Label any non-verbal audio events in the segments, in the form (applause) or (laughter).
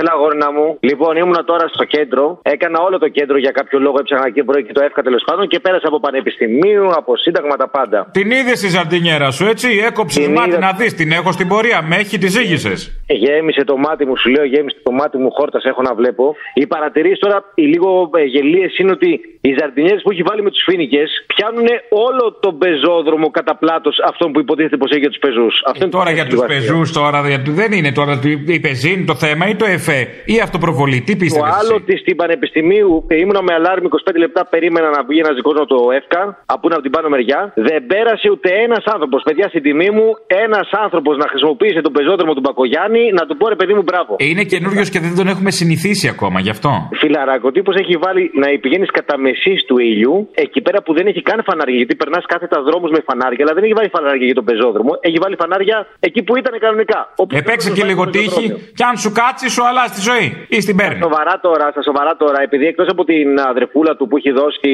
Έλα, γόρνα μου. Λοιπόν, ήμουνα τώρα στο κέντρο. Έκανα όλο το κέντρο για κάποιο λόγο. Έψαχνα εκεί πρωί και το εύκα τέλος πάντων και πέρασα από πανεπιστημίου, από σύνταγμα τα πάντα. Την είδες τη ζαρτινιέρα σου, έτσι; Έκοψε Την μάτι είδα. να δεις. Την έχω στην πορεία. Με έχει, τη ζήγησε. Γέμισε το μάτι μου, σου λέω, γέμισε το μάτι μου, χόρτας έχω να βλέπω. Οι παρατηρήσεις τώρα, οι λίγο ε, γελίες είναι ότι οι ζαρτινιέρες που έχει βάλει με τους φίνικε πιάνουν όλο τον πεζόδρομο κατά πλάτος αυτόν που υποτίθεται πως έχει για τους πεζούς. Τώρα για τους πεζούς, τώρα γιατί δεν είναι τώρα η πεζίνη το θέμα ή το εφέ ή αυτοπροβολή. Τι Το πίστευες. άλλο ότι στην Πανεπιστημίου ε, ήμουνα με αλάρμ 25 λεπτά, περίμενα να βγει ένας δικός μου το ΕΦΚΑ, από είναι από την πάνω μεριά. Δεν πέρασε ούτε ένας άνθρωπος. Παιδιά, στην τιμή μου, ένας άνθρωπος να χρησιμοποιήσει τον πεζόδρομο του Μπακογιάννη να του πω ρε παιδί μου μπράβο. Είναι καινούριος και δεν τον έχουμε συνηθίσει ακόμα γι' αυτό. Φιλαράκο, ο τύπος έχει βάλει να πηγαίνεις κατά μεσής του ήλιου, εκεί πέρα που δεν έχει καν φανάρια. Γιατί περνάς κάθετα δρόμους με φανάρια, αλλά δεν έχει βάλει φανάρια για τον πεζόδρομο. Έχει βάλει φανάρια εκεί που ήταν κανονικά. Όπου Επέξε και βάλει λίγο το τύχη πεζόδρομο. και αν σου κάτσεις, σου αλλάζει τη ζωή. Ή στην παίρνει. Σοβαρά τώρα, στα σοβαρά τώρα, επειδή εκτός από την αδερφούλα του που έχει δώσει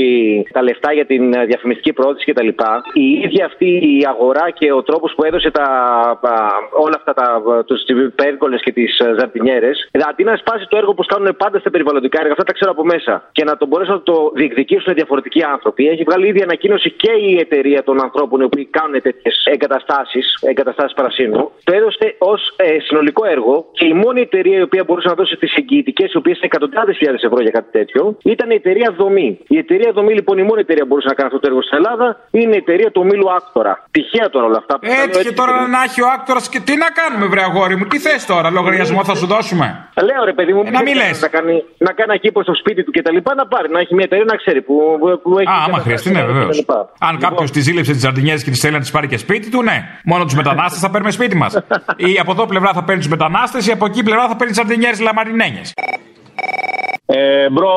τα λεφτά για την ε, διαφημιστική πρόθεση κτλ., η ίδια αυτή η αγορά και ο τρόπος που έδωσε τα, α, όλα αυτά τα, τους πέρκολε και τις ζαρτινιέρες, αντί να σπάσει το έργο που κάνουν πάντα στα περιβαλλοντικά έργα, αυτά τα ξέρω από μέσα, και να το μπορέσουν να το διεκδικήσουν διαφορετικοί άνθρωποι, έχει βγάλει ήδη ανακοίνωση και η εταιρεία των ανθρώπων οι οποίοι κάνουν τέτοιες εγκαταστάσεις, εγκαταστάσεις παρασύνου, το έδωσε ως συνολικό έργο και η μόνη εταιρεία η οποία μπορούσε να δώσει τις εγγυητικές, οι οποίες είναι εκατοντάδες χιλιάδες ευρώ για κάτι τέτοιο, ήταν η εταιρεία Δομή. Η εταιρεία Δομή, λοιπόν, η μόνη εταιρεία που μπορούσε να κάνει αυτό το έργο στην Ελλάδα είναι η εταιρεία του ομίλου Άκτορα. Τυχαία τώρα όλα αυτά. Έτσι και τώρα να έχει ο άκτορας και τι να κάνουμε, βρε αγόρι μου, τι θες τώρα, λογαριασμό θα σου δώσουμε; Λέω ρε παιδί μου, Ε, να μην είναι λες. Να κάνει, να κάνει εκεί στο σπίτι του και τα λοιπά, να πάρει, να έχει μια εταιρεία να ξέρει που, που έχει. Α, άμα καταστάσει χρειαστεί, ναι, και τα βεβαίως. λοιπά. Αν Λοιπόν, κάποιος τη ζήλεψε τις ζαρτινιέρε και τι θέλει να τις πάρει και σπίτι του, ναι. Μόνο τους μετανάστες θα παίρνουμε σπίτι μας. (laughs) Ή από εδώ πλευρά θα παίρνει τους μετανάστες, ή από εκεί πλευρά θα παίρνει ζαρτινιέρε λαμαρινένιε. Ε, μπρο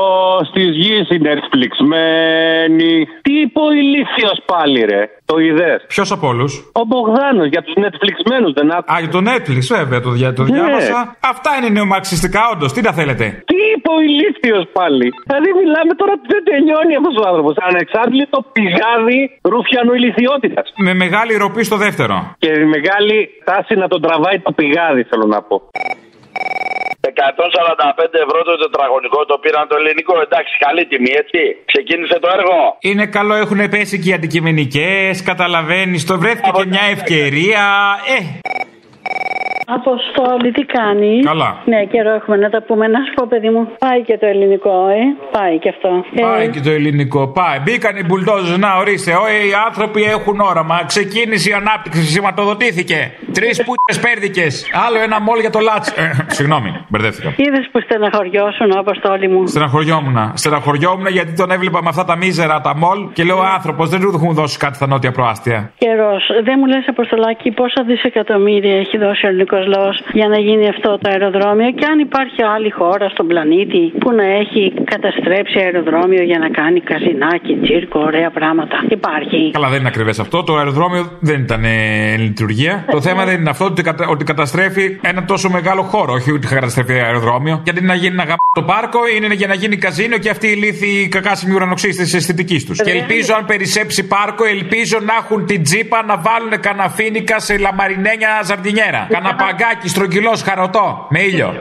τη γης η Netflix μένη. Τι είπε ο ηλίθιο πάλι, ρε. Το είδες; Ποιος από όλους; Ο Μπογδάνος για τους Netflixμένους δεν άκουσα. Α, για το Netflix, βέβαια, το, δια, το Ναι. διάβασα. Αυτά είναι νεομαρξιστικά, όντως. Τι τα θέλετε; Τι είπε ο ηλίθιο πάλι. Δηλαδή μιλάμε τώρα που δεν τελειώνει αυτός ο άνθρωπος. Ανεξάρτητο πηγάδι ρούφιανου ηλικιότητας. Με μεγάλη ροπή στο δεύτερο. Και η μεγάλη τάση να τον τραβάει το πηγάδι, θέλω να πω. 145 ευρώ το τετραγωνικό το πήραν το ελληνικό. Εντάξει, καλή τιμή, έτσι. Ξεκίνησε το έργο. Είναι καλό, έχουν πέσει και οι αντικειμενικές. Καταλαβαίνεις, το βρέθηκε και μια ευκαιρία. Ε, Αποστόλη, τι κάνεις; Καλά. Ναι, καιρό έχουμε να τα πούμε. Να σου πω, παιδί μου, πάει και το ελληνικό, ε. Πάει και αυτό. Πάει Ε, και το ελληνικό. Πάει. Μπήκαν οι μπουλντόζες. Να ορίστε. Ό, οι άνθρωποι έχουν όραμα. Ξεκίνησε η ανάπτυξη. Σηματοδοτήθηκε. Τρεις πούτες πέρδικες. Άλλο ένα μόλ για το λάτς. Ε, Συγγνώμη, μπερδεύτηκα. Είδες που στεναχωριώσουν, Αποστόλη μου. Στεναχωριόμουν. Στεναχωριόμουν γιατί τον έβλεπα με αυτά τα μίζερα τα μολ και λέω άνθρωπος δεν του έχουν δώσει κάτι στα νότια προάστια. Καιρός. Δεν μου λες, Αποστολάκη, πόσα δισεκατομμύρια έχει δώσει ο ελληνικός λαός για να γίνει αυτό το αεροδρόμιο και αν υπάρχει άλλη χώρα στον πλανήτη που να έχει καταστρέψει αεροδρόμιο για να κάνει καζινάκι, τσίρκο, ωραία πράγματα. Υπάρχει. Καλά, δεν είναι ακριβές αυτό. Το αεροδρόμιο δεν ήταν ε, εν λειτουργία. Το θέμα δεν είναι αυτό ότι, κατα- ότι καταστρέφει ένα τόσο μεγάλο χώρο. Όχι ότι καταστρέφει αεροδρόμιο. Γιατί να γίνει να γαμπ... το πάρκο είναι για να γίνει καζίνο και αυτοί οι λύθοι κακάσιμοι ουρανοξύστες της αισθητικής τους. Και ελπίζω αν περισσέψει πάρκο, ελπίζω να έχουν την τζίπα να βάλουν καναφίνικα σε λαμαρινένια ζαρντινιέρα. Καναπαγκάκι, στρογγυλός, χαροτό, με ήλιο.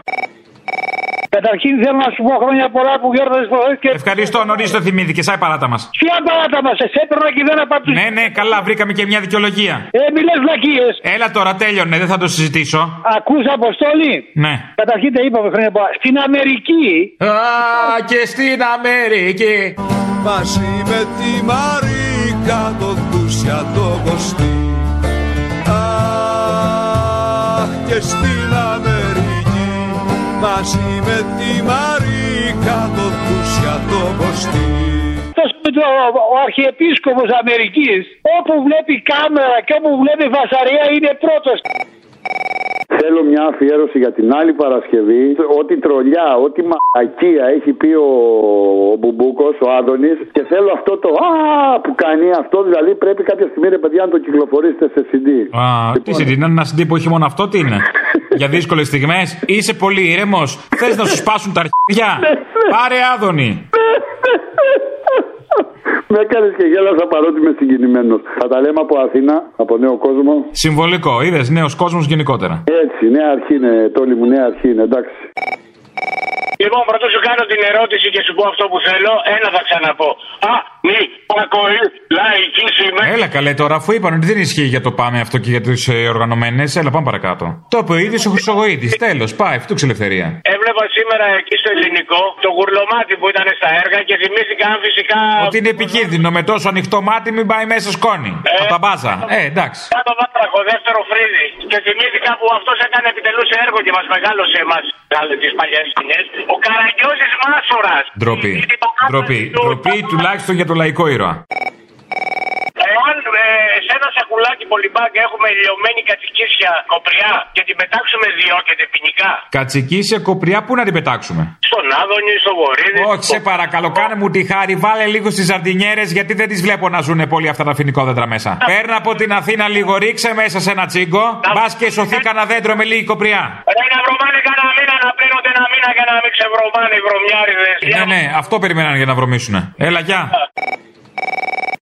Καταρχήν θέλω να σου πω χρόνια πολλά που γιόρταζε προχθέ και. Ευχαριστώ, νωρίς το θυμήθηκε. Σάι παράτα μας. Ποια παράτα μας, σε έπαιρνα και δεν απαντούσα. Ναι, ναι, καλά, βρήκαμε και μια δικαιολογία. Ε, μιλέ βλακίες. Έλα τώρα, τέλειωνε, δεν θα το συζητήσω. Ακούς αποστόλη; Ναι. Καταρχήν τα είπαμε χρόνια πολλά. Στην Αμερική. Α, και στην Αμερική. Μαζί με τη Μαρίκα το Δούσια το Κωστή και στην Αμερική Μαζί με τη Μαρίκα το Δούσια το Κωστή Αυτός που το, ο Αρχιεπίσκοπος Αμερικής όπου βλέπει κάμερα και όπου βλέπει φασαρία είναι πρώτος. Θέλω μια αφιέρωση για την άλλη Παρασκευή. Ό,τι τρολιά, ό,τι μαλακία έχει πει ο, ο Μπουμπούκος, ο Άδωνης. Και θέλω αυτό το Α που κάνει αυτό. Δηλαδή πρέπει κάποια στιγμή, ρε παιδιά, να το κυκλοφορήσετε σε CD. Α, τι CD, είναι ένα CD που έχει μόνο αυτό, τι είναι; (laughs) Για δύσκολες στιγμές. Είσαι πολύ ήρεμος. Θες να σου σπάσουν τα αρχίδια; Πάρε άδωνη. Με έκανες και γέλασα παρότι είμαι συγκινημένος. Θα τα λέμε από Αθήνα, από νέο κόσμο. Συμβολικό, είδες νέος κόσμος γενικότερα. Έτσι, νέα αρχή είναι, τόλοι μου, νέα αρχή είναι, εντάξει. Λοιπόν, πρώτα σου κάνω την ερώτηση και σου πω αυτό που θέλω. Ένα θα ξαναπώ. Α, μη, ακοή, λαϊκή σήμερα. Έλα καλέ τώρα, αφού είπαν ότι δεν ισχύει για το πάμε αυτό και για τι οργανωμένες, έλα πάμε παρακάτω. Το είπε ο ίδιος ο Χρυσογοήτη. Τέλος, πάει, αυτό ελευθερία. Έβλεπα σήμερα εκεί στο ελληνικό το γουρλωμάτι που ήταν στα έργα και θυμήθηκα αν φυσικά. Ότι είναι επικίνδυνο με τόσο ανοιχτό μάτι μην πάει μέσα σκόνη. Από τα μπάζα. Ε, εντάξει. Κάτω βάτραχο, δεύτερο φρύδι. Και θυμήθηκα που αυτός έκανε επιτελούσε έργο και μας μεγάλωσε εμάς. τις παλιές σκηνέ. Ο Καραγκιόζης Μάσορα. Ντροπή. Ντροπή. Ντροπή τουλάχιστον για το λαϊκό ήρωα. Εάν ε, σε ένα σακουλάκι πολυμπάγκα έχουμε λιωμένη κατσικίσια κοπριά και την πετάξουμε διώκεται ποινικά. Κατσικίσια κοπριά, πού να την πετάξουμε; Στον Άδωνη, στο Βορύδι. Όχι, σε παρακαλώ, κάνε μου τη χάρη, βάλε λίγο στις ζαρτινιέρε γιατί δεν τις βλέπω να ζουν πολύ αυτά τα φοινικόδεντρα μέσα. Παίρνω από την Αθήνα λίγο, ρίξε μέσα σε ένα τσίγκο, μπας και σωθεί κανένα δέντρο με λίγη κοπριά. Ρε να βρωμάνε κανένα μήνα να πλένονται ένα μήνα για να μην ξεβρωμάνε οι βρωμιάριδες. Ναι, ναι, αυτό περιμέναν για να βρωμίσουνε. Έλα, γεια.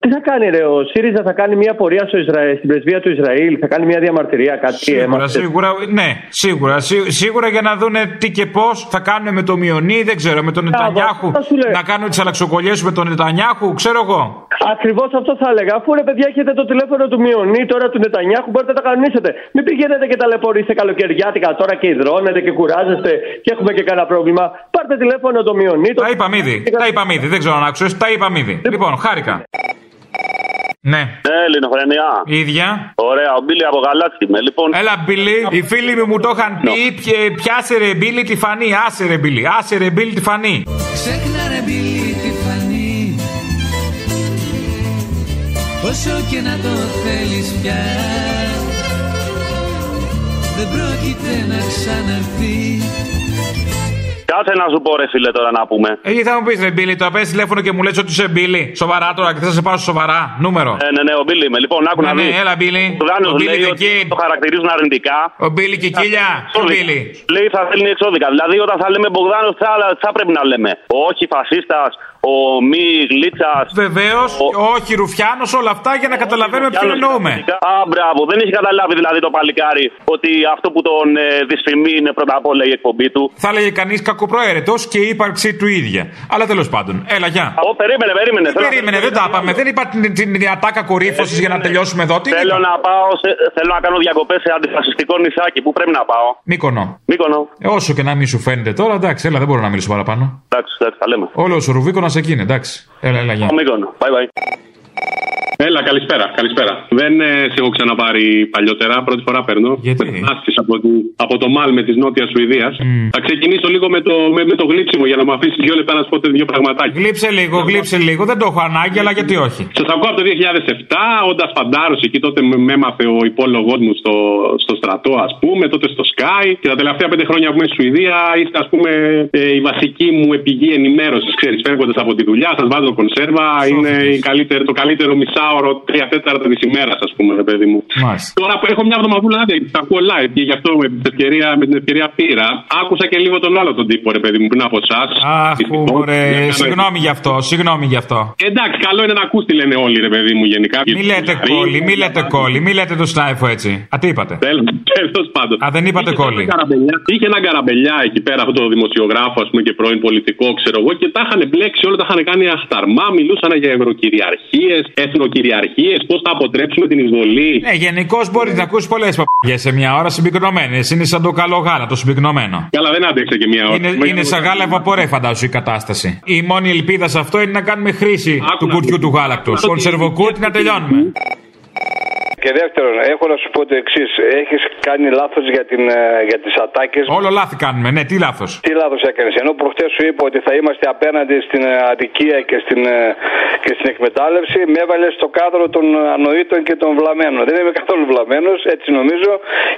Τι θα κάνει, ρε, ο ΣΥΡΙΖΑ θα κάνει μια πορεία στο Ισραήλ, στην πρεσβεία του Ισραήλ, θα κάνει μια διαμαρτυρία, κάτι Σίγουρα, έμαθε. σίγουρα, ναι, σίγουρα. σί- Σίγουρα για να δούνε τι και πώς θα κάνουν με το Μιονί, δεν ξέρω, με τον Νετανιάχου. αυτό σου λέω. Να κάνουν τις αλλαξοκολλιές με τον Νετανιάχου, ξέρω εγώ. Ακριβώς αυτό θα έλεγα. Αφού ρε παιδιά έχετε το τηλέφωνο του Μιονί, τώρα του Νετανιάχου, μπορείτε να τα κανονίσετε. Μην πηγαίνετε και ταλαιπωρείτε καλοκαιριάτικα τώρα και υδρώνετε και κουράζεστε και έχουμε και κανένα πρόβλημα. Πάρτε τηλέφωνο το Μιονί. Το... Τα είπαμε ήδη. Τα είπαμε ήδη. Δεν ξέρω αν άκουσες. Τα είπαμε ήδη. Λοιπόν, χάρηκα. Ναι. Ναι, Ελληνοφρενιά. Η ίδια. Ωραία, ο Μπίλι από Γαλάτσι είμαι. Λοιπόν, Έλα, Μπίλι. Οι φίλοι μου μου το είχαν πει. πιε- Πιάσε ρε Μπίλι τη φανή. Άσε ρε Μπίλι. Άσε ρε Μπίλι τη φανή. Ξέχνα ρε μπιλί τη φανή Όσο και να το θέλεις πια Δεν πρόκειται να ξαναρθείς κάτσε να σου πω, ρε φίλε, τώρα να πούμε. Ε, τι θα μου πεις ρε Μπίλι, το παίρνει τηλέφωνο και μου λες ότι είσαι Μπίλι. Σοβαρά τώρα και θα σε πάω στο σοβαρά. Νούμερο. Ναι, ναι, ναι, ο Μπίλι είμαι. Λοιπόν, άκου Ναι, να ναι, δεις. έλα, Μπίλι. Ο Δάνος Ο Μπίλι λέει the ότι Kid. το χαρακτηρίζουν αρνητικά. Ο Μπίλι και η Κίλια. Ο Μπίλι. Λέει θα θέλει εξώδικα. Δηλαδή, όταν θα λέμε Μπογδάνος, θα, θα πρέπει να λέμε. Όχι φασίστας, ο μη γλίτσα. Βεβαίως, όχι Ρουφιάνος, όλα αυτά για να καταλαβαίνουμε ποιον εννοούμε. Α, μπράβο, δεν έχει καταλάβει δηλαδή το παλικάρι ότι αυτό που τον ε, δυσφημεί είναι πρώτα απ' όλα η εκπομπή του. Θα έλεγε κανείς κακοπροαίρετος και η ύπαρξή του ίδια. Αλλά τέλος πάντων, έλα, γεια. Ω, περίμενε, περίμενε. Τι περίμενε, δεν τα είπαμε. Δεν είπα την, την, την ατάκα κορύφωσης για να τελειώσουμε εδώ. Τι Θέλω είπα; να πάω, σε, θέλω να κάνω διακοπές σε αντιφασιστικό νησάκι. Πού πρέπει να πάω; Μύκονο. Μύκονο. Ε, όσο και να μην σου φαίνεται τώρα, εντάξει, έλα, δεν μπορώ να μιλήσω παραπάνω. Εντάξει, εντάξει, τα λέμε. Όλος ο Ρουβίκονας εκείνη, εντάξει. Έλα, έλα, γεια. Ο Μύκονο. Bye bye. Έλα, καλησπέρα. καλησπέρα. Δεν ε, σε έχω ξαναπάρει παλιότερα. Πρώτη φορά παίρνω. Γιατί; Άστης από, τη- από το Μάλμε της Νότιας Σουηδίας. Θα ξεκινήσω λίγο με το, με, με το γλύψιμο για να μου αφήσεις δύο λεπτά να σου πω δύο πραγματάκια. Γλύψε λίγο, γλύψε λίγο. Δεν το έχω ανάγκη, αλλά γιατί όχι; Σα ακούω από το 2007, όντας φαντάρος εκεί τότε με με έμαθε ο υπόλογός μου στο, στο στρατό, ας πούμε, τότε στο Sky. Και τα τελευταία πέντε χρόνια που είμαι στη Σουηδία είστε, ας πούμε, ε, η βασική μου πηγή ενημέρωσης. Ξέρεις, φεύγοντας από τη δουλειά, σας βάζω κονσέρβα. Είναι η καλύτερη, το καλύτερο μισάωρο, τρία τέταρτα της ημέρας, ας πούμε, ρε παιδί μου. Μάλιστα. Τώρα που έχω μια εβδομαδούλα άδεια, τα ακούω live και γι' αυτό με την ευκαιρία, με την ευκαιρία πήρα. Άκουσα και λίγο τον άλλο τον τύπο, ρε παιδί μου, πριν από εσάς. Αχ, ρε, συγγνώμη γι' αυτό, συγγνώμη γι' αυτό. Εντάξει, καλό είναι να ακούς τι λένε όλοι, ρε παιδί μου, γενικά. Μη λέτε κόλλη, μη λέτε κόλλη, μη λέτε το σνάιφο έτσι. Α, τι είπατε; Τέλος πάντων. Α, δεν είπατε κόλλη. Καραμπελιά. Είχε έναν καραμπελιά εκεί πέρα, αυτό το δημοσιογράφο, ας πούμε, και πρώην πολιτικό, ξέρω εγώ, και τα είχαν μπλέξει όλα, τα είχαν κάνει αχταρμά, μιλούσαν για ευρωκυριαρχίες, εθνοκυριαρχίε, πώ θα αποτρέψουμε την εισβολή. Ναι, γενικώς μπορεί να ακούσεις πολλές παπαγιές σε μια ώρα συμπυκνωμένε. Είναι σαν το καλό γάλα, το συμπυκνωμένο. Καλά, δεν άντεξε και μία ώρα. Είναι, είναι σαν γάλα ευαπορέ, φαντάσου η κατάσταση. Η μόνη ελπίδα σε αυτό είναι να κάνουμε χρήση του κουτιού του γάλακτος. Κονσερβοκούτι να τελειώνουμε. Και δεύτερον, έχω να σου πω το εξής. Έχεις κάνει λάθος για, την, ε, για τις ατάκες. Όλο λάθη κάνουμε, ναι, τι λάθος. Τι λάθος έκανες. Ενώ προχτές σου είπα ότι θα είμαστε απέναντι στην ε, αδικία και στην, ε, και στην εκμετάλλευση, με έβαλες στο κάδρο των ανοήτων και των βλαμμένων. Δεν είμαι καθόλου βλαμμένος, έτσι νομίζω.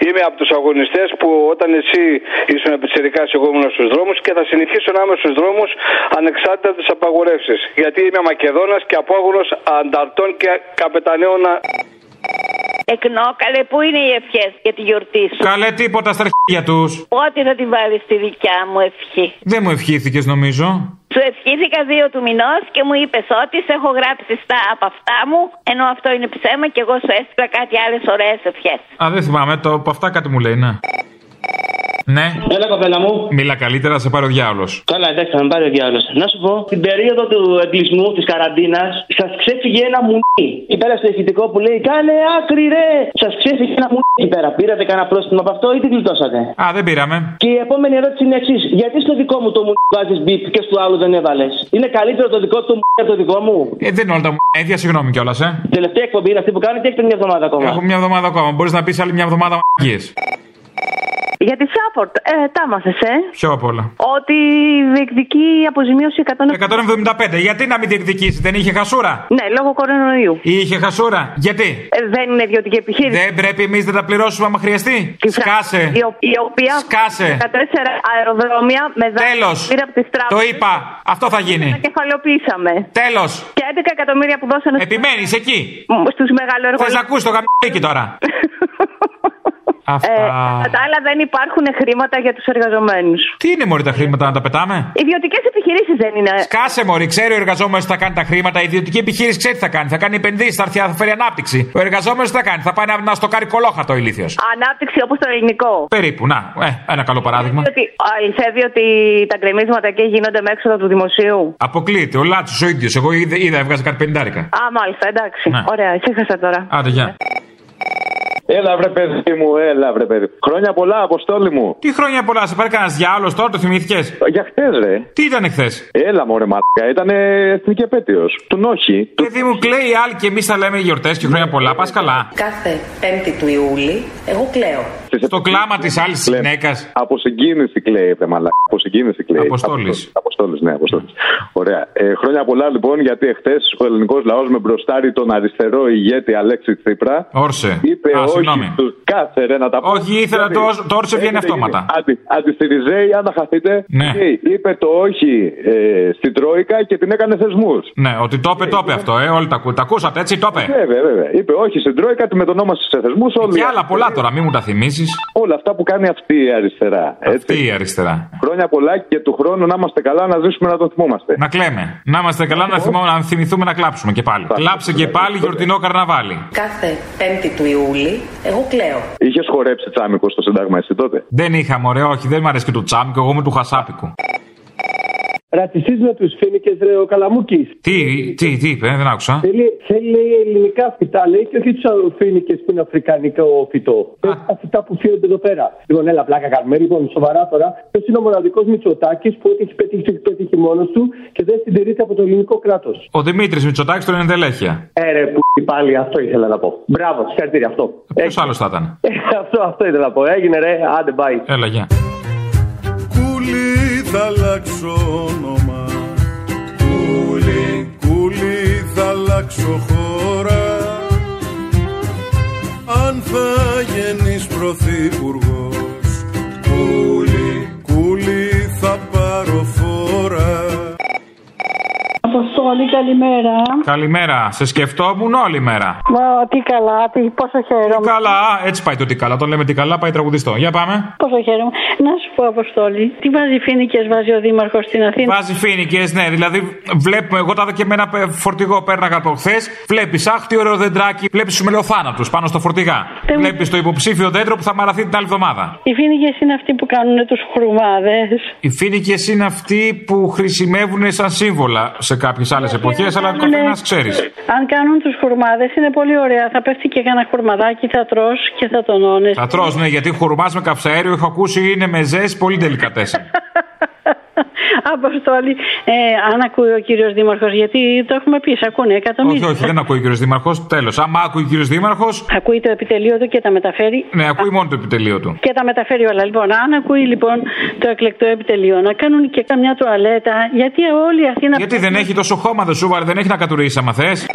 Είμαι από τους αγωνιστές που όταν εσύ ήσουν επιτσερικά, εγώ ήμουν στους δρόμους και θα συνεχίσω να είμαι στους δρόμους ανεξάρτητα από τις απαγορεύσεις. Γιατί είμαι Μακεδόνας και απόγονο ανταρτών και καπεταναίων. Εκνόκαλε, πού είναι οι ευχές για τη γιορτή σου; Καλέ τίποτα στα αρχίδια τους. Πότε θα τη βάλεις στη δικιά μου ευχή. Δεν μου ευχήθηκες νομίζω. Σου ευχήθηκα δύο του μηνός και μου είπες ότι σε έχω γράψει στα από αυτά μου, ενώ αυτό είναι ψέμα και εγώ σου έστειλα κάτι άλλες ωραίες ευχές. Α, δεν θυμάμαι, το από αυτά κάτι μου λέει, ναι. Ναι. Έλα, κοπέλα μου. Μίλα καλύτερα, σε πάρει ο διάολος. Καλά, εντάξει, θα με πάρει ο διάλογο. Να σου πω, την περίοδο του εγκλισμού, της καραντίνας, σας ξέφυγε ένα μουνί. Εκεί πέρα στο ηχητικό που λέει Κάνε άκρη, ρε! Σας ξέφυγε ένα μουνί εκεί πέρα. Πήρατε κανένα πρόστιμο από αυτό ή τι γλιτώσατε; Α, δεν πήραμε. Και η επόμενη ερώτηση είναι εξής. Γιατί στο δικό μου το μουνί βάζεις μπίπ και στο άλλο δεν έβαλες; Είναι καλύτερο το δικό του μουνί από το δικό μου; Ε, δεν είναι όλα τα μου. Έδια, συγγνώμη κιόλας, ε. Τελευταία εκπομπή είναι αυτή που κάνετε ή έχετε μια εβδομάδα ακόμα; Έχω μια εβδομάδα ακόμα. Μπορείς να πεις άλλη μια εβδομάδα μαγείες. Για τη Σάφορτ, ε, τα μάθες, ε; Ποιο απ' όλα. Ότι διεκδικεί αποζημίωση 170. 175. Γιατί να μην διεκδικήσει, δεν είχε χασούρα; Ναι, λόγω κορονοϊού. Είχε χασούρα. Γιατί; Ε, δεν είναι ιδιωτική επιχείρηση. Δεν πρέπει εμείς να τα πληρώσουμε άμα χρειαστεί. Τη Φρα- Σκάσε. Η, ο- η οποία Σκάσε. 14 αεροδρόμια με Τέλος. πήρε από τις τράπεζες. Το είπα. Αυτό θα γίνει. Τα κεφαλαιοποιήσαμε. Τέλος. Και 11 εκατομμύρια που δώσανε Επιμένεις εκεί; στους μεγαλοεργολόγους. Θες να ακούς το γαμπίκι τώρα; (laughs) Αυτά. Ε, κατά τα άλλα δεν υπάρχουν χρήματα για τους εργαζομένους. Τι είναι μωρή τα χρήματα να τα πετάμε; Ιδιωτικές επιχειρήσεις δεν είναι. Σκάσε μωρή, ξέρει ο εργαζόμενος τι θα κάνει τα χρήματα. Η ιδιωτική επιχείρηση ξέρει τι θα κάνει. Θα κάνει επενδύσεις, θα, έρθει, θα φέρει ανάπτυξη. Ο εργαζόμενος τι θα κάνει; Θα πάει να, να στοκάρει κολόχαρτο ο ηλίθιος. Ανάπτυξη όπως το ελληνικό. Περίπου, να, ε, ένα καλό παράδειγμα. Ότι αληθεύει ότι τα γκρεμίσματα εκεί γίνονται με έξοδο του δημοσίου. Αποκλείεται, ο Λάτσος ο ίδιος. Εγώ είδα, είδα έβγαζε κάτι πεντάρικα. Α, μάλιστα, εντάξει. Ναι. Ωραία, ησύχασα τώρα. Άντε, γεια. Έλα βρε παιδί μου, έλα βρε παιδί. Χρόνια πολλά, αποστόλη μου. Τι χρόνια πολλά, σε πάρει κανένας διάλογο τώρα, το θυμήθηκες; Για χθες, ρε. Τι ήταν χθες; Έλα, μωρέ μαλάκα, ήταν εθνική επέτειος. Του Νόχι. Παιδί μου, κλαίει η άλλη και εμείς θα λέμε γιορτές και χρόνια πολλά. Πας καλά. Κάθε 5η του Ιούλη, εγώ κλαίω. Στο κλάμα της άλλης γυναίκας. Από συγκίνηση κλαίει, ρε μαλάκα. Από συγκίνηση κλαίει. Αποστόλης. Αποστόλης, ναι, αποστόλης. Ωραία. Ε, χρόνια πολλά λοιπόν, γιατί εχθές ο ελληνικός λαός με μπροστάρει τον αριστερό ηγέτη Αλέξη Τσίπρα. Όρσε. Είπε Α, όχι συγγνώμη. στους- Κάθε ρε να τα πω. Όχι, ήθελα Γιατί το- το όρσε βγαίνει έχετε αυτόματα. γίνει Αντι, αντιστηριζέη, αν τα χαθείτε. Ναι. Και είπε το όχι ε, στην Τρόικα και την έκανε θεσμούς. Ναι, ότι το είπε, το είπε αυτό, ε. Όλοι τα, ακού- τα ακούσατε, έτσι το είπε. Βέβαια, βέβαια. Είπε όχι στην Τρόικα, τη μετονόμασε σε θεσμούς. Και άλλα πολλά τώρα, μην μου τα θυμίσει. Όλα αυτά που κάνει αυτή η αριστερά. Έτσι. Αυτή η αριστερά. Χρόνια πολλά και του χρόνου να είμαστε καλά να ζήσουμε να τον θυμόμαστε. Να κλαίμε. Να είμαστε καλά, να, θυμώ, να θυμηθούμε να κλάψουμε και πάλι. Κλάψε και πάλι γιορτινό καρναβάλι. Κάθε 5η του Ιούλη, εγώ κλαίω. Είχες χορέψει τσάμικο στο Σύνταγμα εσύ τότε; Δεν είχα μωρέ, όχι, δεν μου αρέσει και το τσάμικο, εγώ είμαι του χασάπικου. Ρατσιστή με του φίνικε, ρε ο Καλαμούκης. Τι, τι, τι είπε, δεν άκουσα. Θέλει, θέλει λέει, ελληνικά φυτά, λέει, και όχι τους φίνικε που είναι αφρικανικό φυτό. Θέλει τα φυτά που φύγονται εδώ πέρα. Λοιπόν, έλα, πλάκα κάνουμε. Λοιπόν, σοβαρά τώρα, ποιος είναι ο μοναδικός Μητσοτάκης που ό,τι έχει πετύχει, το έχει πετύχει μόνος του και δεν συντηρείται από το ελληνικό κράτος; Ο Δημήτρης Μητσοτάκης τον εντελέχεια. Ε, ρε, που πάλι αυτό ήθελα να πω. Μπράβο, συγχαρητήρια αυτό. Ποιος άλλος θα ήταν; Ε, (laughs) αυτό, αυτό ήθελα να πω. Έγινε, ρε, άντε, bye. Έλα, γεια. Κούλι θα αλλάξω όνομα. Κούλι, κούλι θα αλλάξω χώρα. Αν θα γεννείς πρωθυπουργός Κούλι, κούλι θα πάρω φόρα Αποστόλη, καλημέρα. Καλημέρα. Σε σκεφτόμουν όλη μέρα. Μα, τι καλά, τι, πόσο χαίρομαι. Καλά, έτσι πάει το τι καλά. Τον λέμε τι καλά, πάει τραγουδιστό. Για πάμε. Πόσο χαίρομαι. Να σου πω, Αποστόλη, τι βάζει φίνικε βάζει ο Δήμαρχος στην Αθήνα; Βάζει φίνικε, ναι. Δηλαδή, βλέπουμε, εγώ τα είδα και με ένα πε- φορτηγό πέρναγα από χθες. Βλέπεις, αχ, τι ωραίο δεντράκι. Βλέπεις τους μελοθάνατους πάνω στο φορτηγά. Βλέπεις το υποψήφιο δέντρο που θα μαραθεί την άλλη εβδομάδα. Οι φίνικε είναι αυτοί που κάνουν τους χρουμάδες. Οι φίνικε είναι αυτοί που χρησιμεύουν σαν σύμβολα σε κάποιες άλλες εποχές, αλλά ο καθένας ξέρεις. Αν κάνουν τους χουρμάδες είναι πολύ ωραία. Θα πέφτει και κανένα χουρμαδάκι, θα τρως και θα τονώνεις. Θα τρως, ναι, γιατί χουρμάς με καυσαέριο έχω ακούσει είναι με ζέσ πολύ τελικατέσαι. (laughs) (laughs) Αποστόλη, ε, αν ακούει ο κύριος Δήμαρχος, γιατί το έχουμε πει, σε ακούνε όχι, εκατομμύρια. όχι, δεν ακούει ο κύριος Δήμαρχος. Τέλος. Άμα ακούει ο κύριος Δήμαρχο, Ακούει το επιτελείο του και τα μεταφέρει. ναι, ακούει μόνο το επιτελείο του. Και τα μεταφέρει όλα. Λοιπόν, αν ακούει λοιπόν το εκλεκτό επιτελείο να κάνουν και καμιά τουαλέτα, γιατί όλη η Αθήνα. Γιατί δεν έχει τόσο χώμα, δεν σου βάρε, δεν έχει να κατουρίσει άμα θες.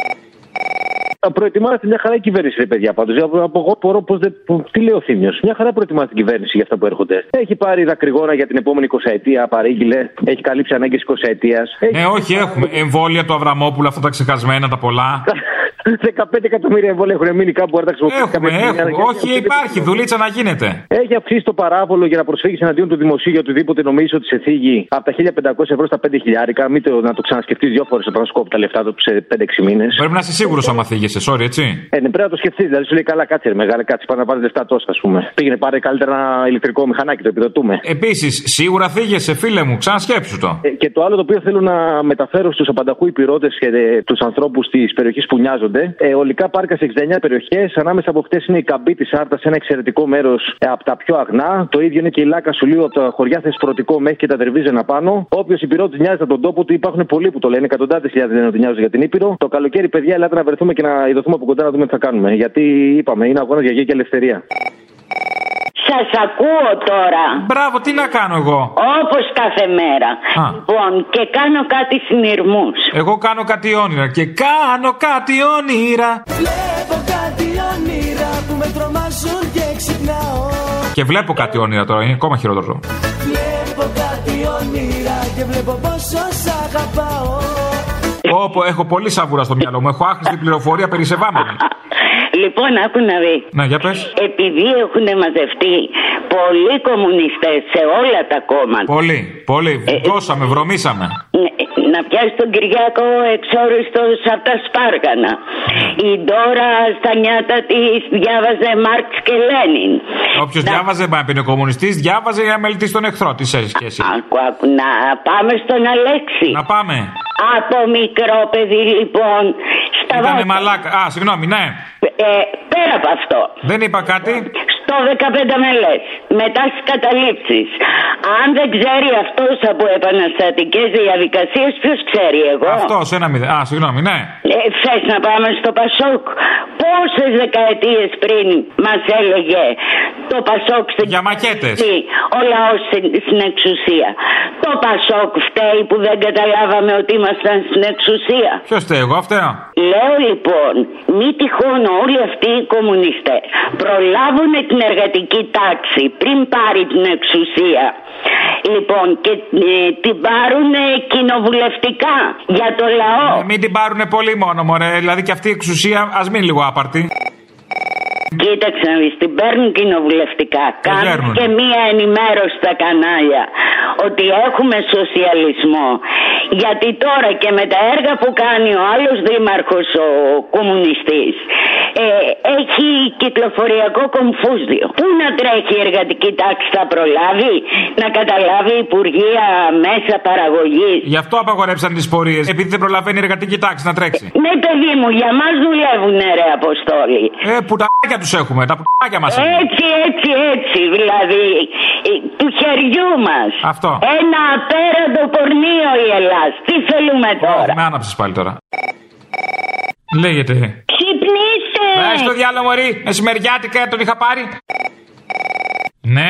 Προετοιμάζεται μια χαρά η κυβέρνηση, ρε παιδιά. Πάντως, από εγώ μπορώ πώς δεν. που- Τι λέει ο Θήμιος. Μια χαρά προετοιμάζει την κυβέρνηση για αυτά που έρχονται. Έχει πάρει δακρυγόνα για την επόμενη 20 ετία, παρήγγειλε. Έχει καλύψει ανάγκες 20 ετία. Ναι, όχι, έχουμε εμβόλια του Αβραμόπουλου, αυτά τα ξεχασμένα, τα πολλά. (laughs) 15 εκατομμύρια εμβόλια έχουν μείνει κάπου που να τα χρησιμοποιήσει Έχουμε, κάποια στιγμή, έχουμε. αλλά Όχι, γιατί υπάρχει δουλίτσα να γίνεται. Έχει αυξήσει το παράβολο για να προσφύγεις εναντίον του δημοσίου για οτιδήποτε νομίζεις ότι σε θίγει από τα 1500 ευρώ στα 5 χιλιάρικα. Μην το, να το ξανασκεφτείς δύο φορές όταν σου κόβει τα λεφτά του σε 5-6 μήνες. Πρέπει να είσαι σίγουρος άμα θίγεσαι, sorry, έτσι; Ε, ναι, πρέπει να το σκεφτείς. Δηλαδή σου λέει καλά, κάτσε ρε, μεγάλε, κάτσε πάνω να πάρεις λεφτά τόσα, ας πούμε. Πήγαινε πάρε καλύτερα ένα ηλεκτρικό μηχανάκι, το επιδοτούμε. Επίσης, σίγουρα θίγεσαι, φίλε μου, ξανασκέψου το. Ε, και το άλλο το οποίο θέλω να μεταφέρω στους απανταχού υπηρώτες και ε, τους ανθρώπους της περιοχής που νοιάζονται. Ε, ολικά πάρκα σε 69 περιοχές. Ανάμεσα από αυτέ είναι η καμπή της Άρτας, ένα εξαιρετικό μέρος ε, από τα πιο αγνά. Το ίδιο είναι και η Λάκα Σουλίου από τα χωριά Θεσπρωτικό μέχρι και τα Δερβίζενα πάνω. Όποιος υπηρώτης νοιάζεται από τον τόπο του, υπάρχουν πολλοί που το λένε. Εκατοντάδες χιλιάδες λένε ότι νοιάζονται για την Ήπειρο. Το καλοκαίρι, παιδιά, ελάτε να βρεθούμε και να ειδωθούμε από κοντά να δούμε τι θα κάνουμε. Γιατί είπαμε, είναι αγώνα για γη και ελευθερία. Σας ακούω τώρα. Μπράβο, τι να κάνω εγώ; Όπως κάθε μέρα. Α. Λοιπόν, και κάνω κάτι συνειρμούς. Εγώ κάνω κάτι όνειρα και κάνω κάτι όνειρα. Βλέπω κάτι όνειρα που με τρομάζουν και ξυπνάω. Και βλέπω κάτι όνειρα τώρα, είναι ακόμα χειρότερο. Βλέπω κάτι όνειρα και βλέπω πόσο σ' αγαπάω. Όπω έχω πολύ σαβούρα στο μυαλό μου, έχω άχρηστη πληροφορία περισεβάμενη. (laughs) Λοιπόν, άκου να δεις. Ναι, για πες. Επειδή έχουν μαζευτεί πολλοί κομμουνιστές σε όλα τα κόμματα. Πολύ, πολύ. Δώσαμε, βρωμήσαμε. Ναι, Να πιάσει τον Κυριάκο εξόριστος από τα Σπάργανα. Η Ντόρα στα νιάτα της διάβαζε Μάρξ και Λένιν. Όποιος διάβαζε, μα πει είναι κομμουνιστής, διάβαζε για να μελετήσει τον εχθρό. Τι έχει σχέση. Άκου, άκου, να πάμε στον Αλέξη. Να πάμε. Από μικρό παιδί λοιπόν. Στα Ήτανε βάθη. μαλάκα. Α, συγγνώμη, ναι. Ε, πέρα από αυτό. Δεν είπα κάτι. Στο 15 μελέ. Μετά στις καταλήψεις. Αν δεν ξέρει αυτός από επαναστατικές διαδικασίες, ποιος ξέρει εγώ; Αυτός, ένα μηδέν. Α, συγγνώμη, ναι. Ε, Θες να πάμε στο Πασόκ; Πόσες δεκαετίες πριν μας έλεγε το Πασόκ στην Για μακέτες. εξουσία, Ο λαός στην, στην εξουσία; Το Πασόκ φταίει που δεν καταλάβαμε ότι ήμασταν στην εξουσία. Ποιος φταίει, εγώ φταίω; Λέω λοιπόν, μη τυχόν όλοι αυτοί οι κομμουνιστές προλάβουν την εργατική τάξη πριν πάρει την εξουσία. Λοιπόν, και ε, την πάρουν κοινοβουλευτικά για το λαό. Ε, Μην την πάρουν πολύ μόνο, μωρέ. Δηλαδή και αυτή η εξουσία, ας μείνει λίγο άπαρτη. Κοίταξε να δεις, την παίρνουν κοινοβουλευτικά. Κάνουν παίρνουνε. και μία ενημέρωση στα κανάλια ότι έχουμε σοσιαλισμό. Γιατί τώρα και με τα έργα που κάνει ο άλλος δήμαρχος, ο κομμουνιστής, ε, έχει κυκλοφοριακό κομφούζιο. Πού να τρέχει η εργατική τάξη θα προλάβει, να καταλάβει Υπουργεία μέσα παραγωγής; Γι' αυτό απαγορέψαν τις πορείες. Επειδή δεν προλαβαίνει η εργατική τάξη να τρέξει. Ναι παιδί μου, για μας δουλεύουν ρε Αποστόλη. Ε, πουτάκια τους έχουμε. Τα πουτάκια μας είναι. Έτσι, έτσι, έτσι, δηλαδή ε, του χεριού μας. Αυτό. Ένα απέραντο πορνείο η Ελλάς. Τι θέλουμε τώρα; Με άναψες πάλι τώρα. Λέγεται. Ξυπνήστε. Ε, στο διάλογο, Μωρή. Μεσημεριάτικα τον είχα πάρει. Ναι.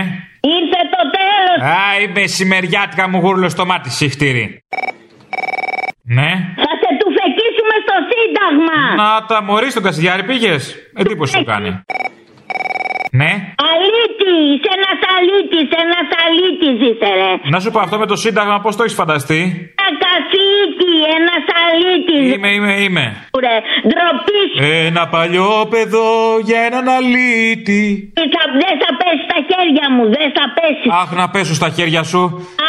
Ήρθε το τέλος. Α, η μεσημεριάτικα μου γούρλο στο μάτι, συχτήρι. Ναι. Θα σε του φεκίσουμε στο Σύνταγμα. Να τα μωρή στον Κασιδιάρη πήγες. Εντύπωση μου κάνει. Ναι. Αλήτης, ένας αλήτης, ένας αλήτης είσαι ρε. Να σου πω αυτό με το Σύνταγμα, πώς το έχεις φανταστεί; Ένα καθήκη, ένας αλήτης. Είμαι, είμαι, είμαι. Ρε, ντροπή σου. Ένα παλιό παιδό για έναν αλήτη. Θα, δεν θα πέσει στα χέρια μου, δεν θα πέσεις. Αχ, να πέσω στα χέρια σου.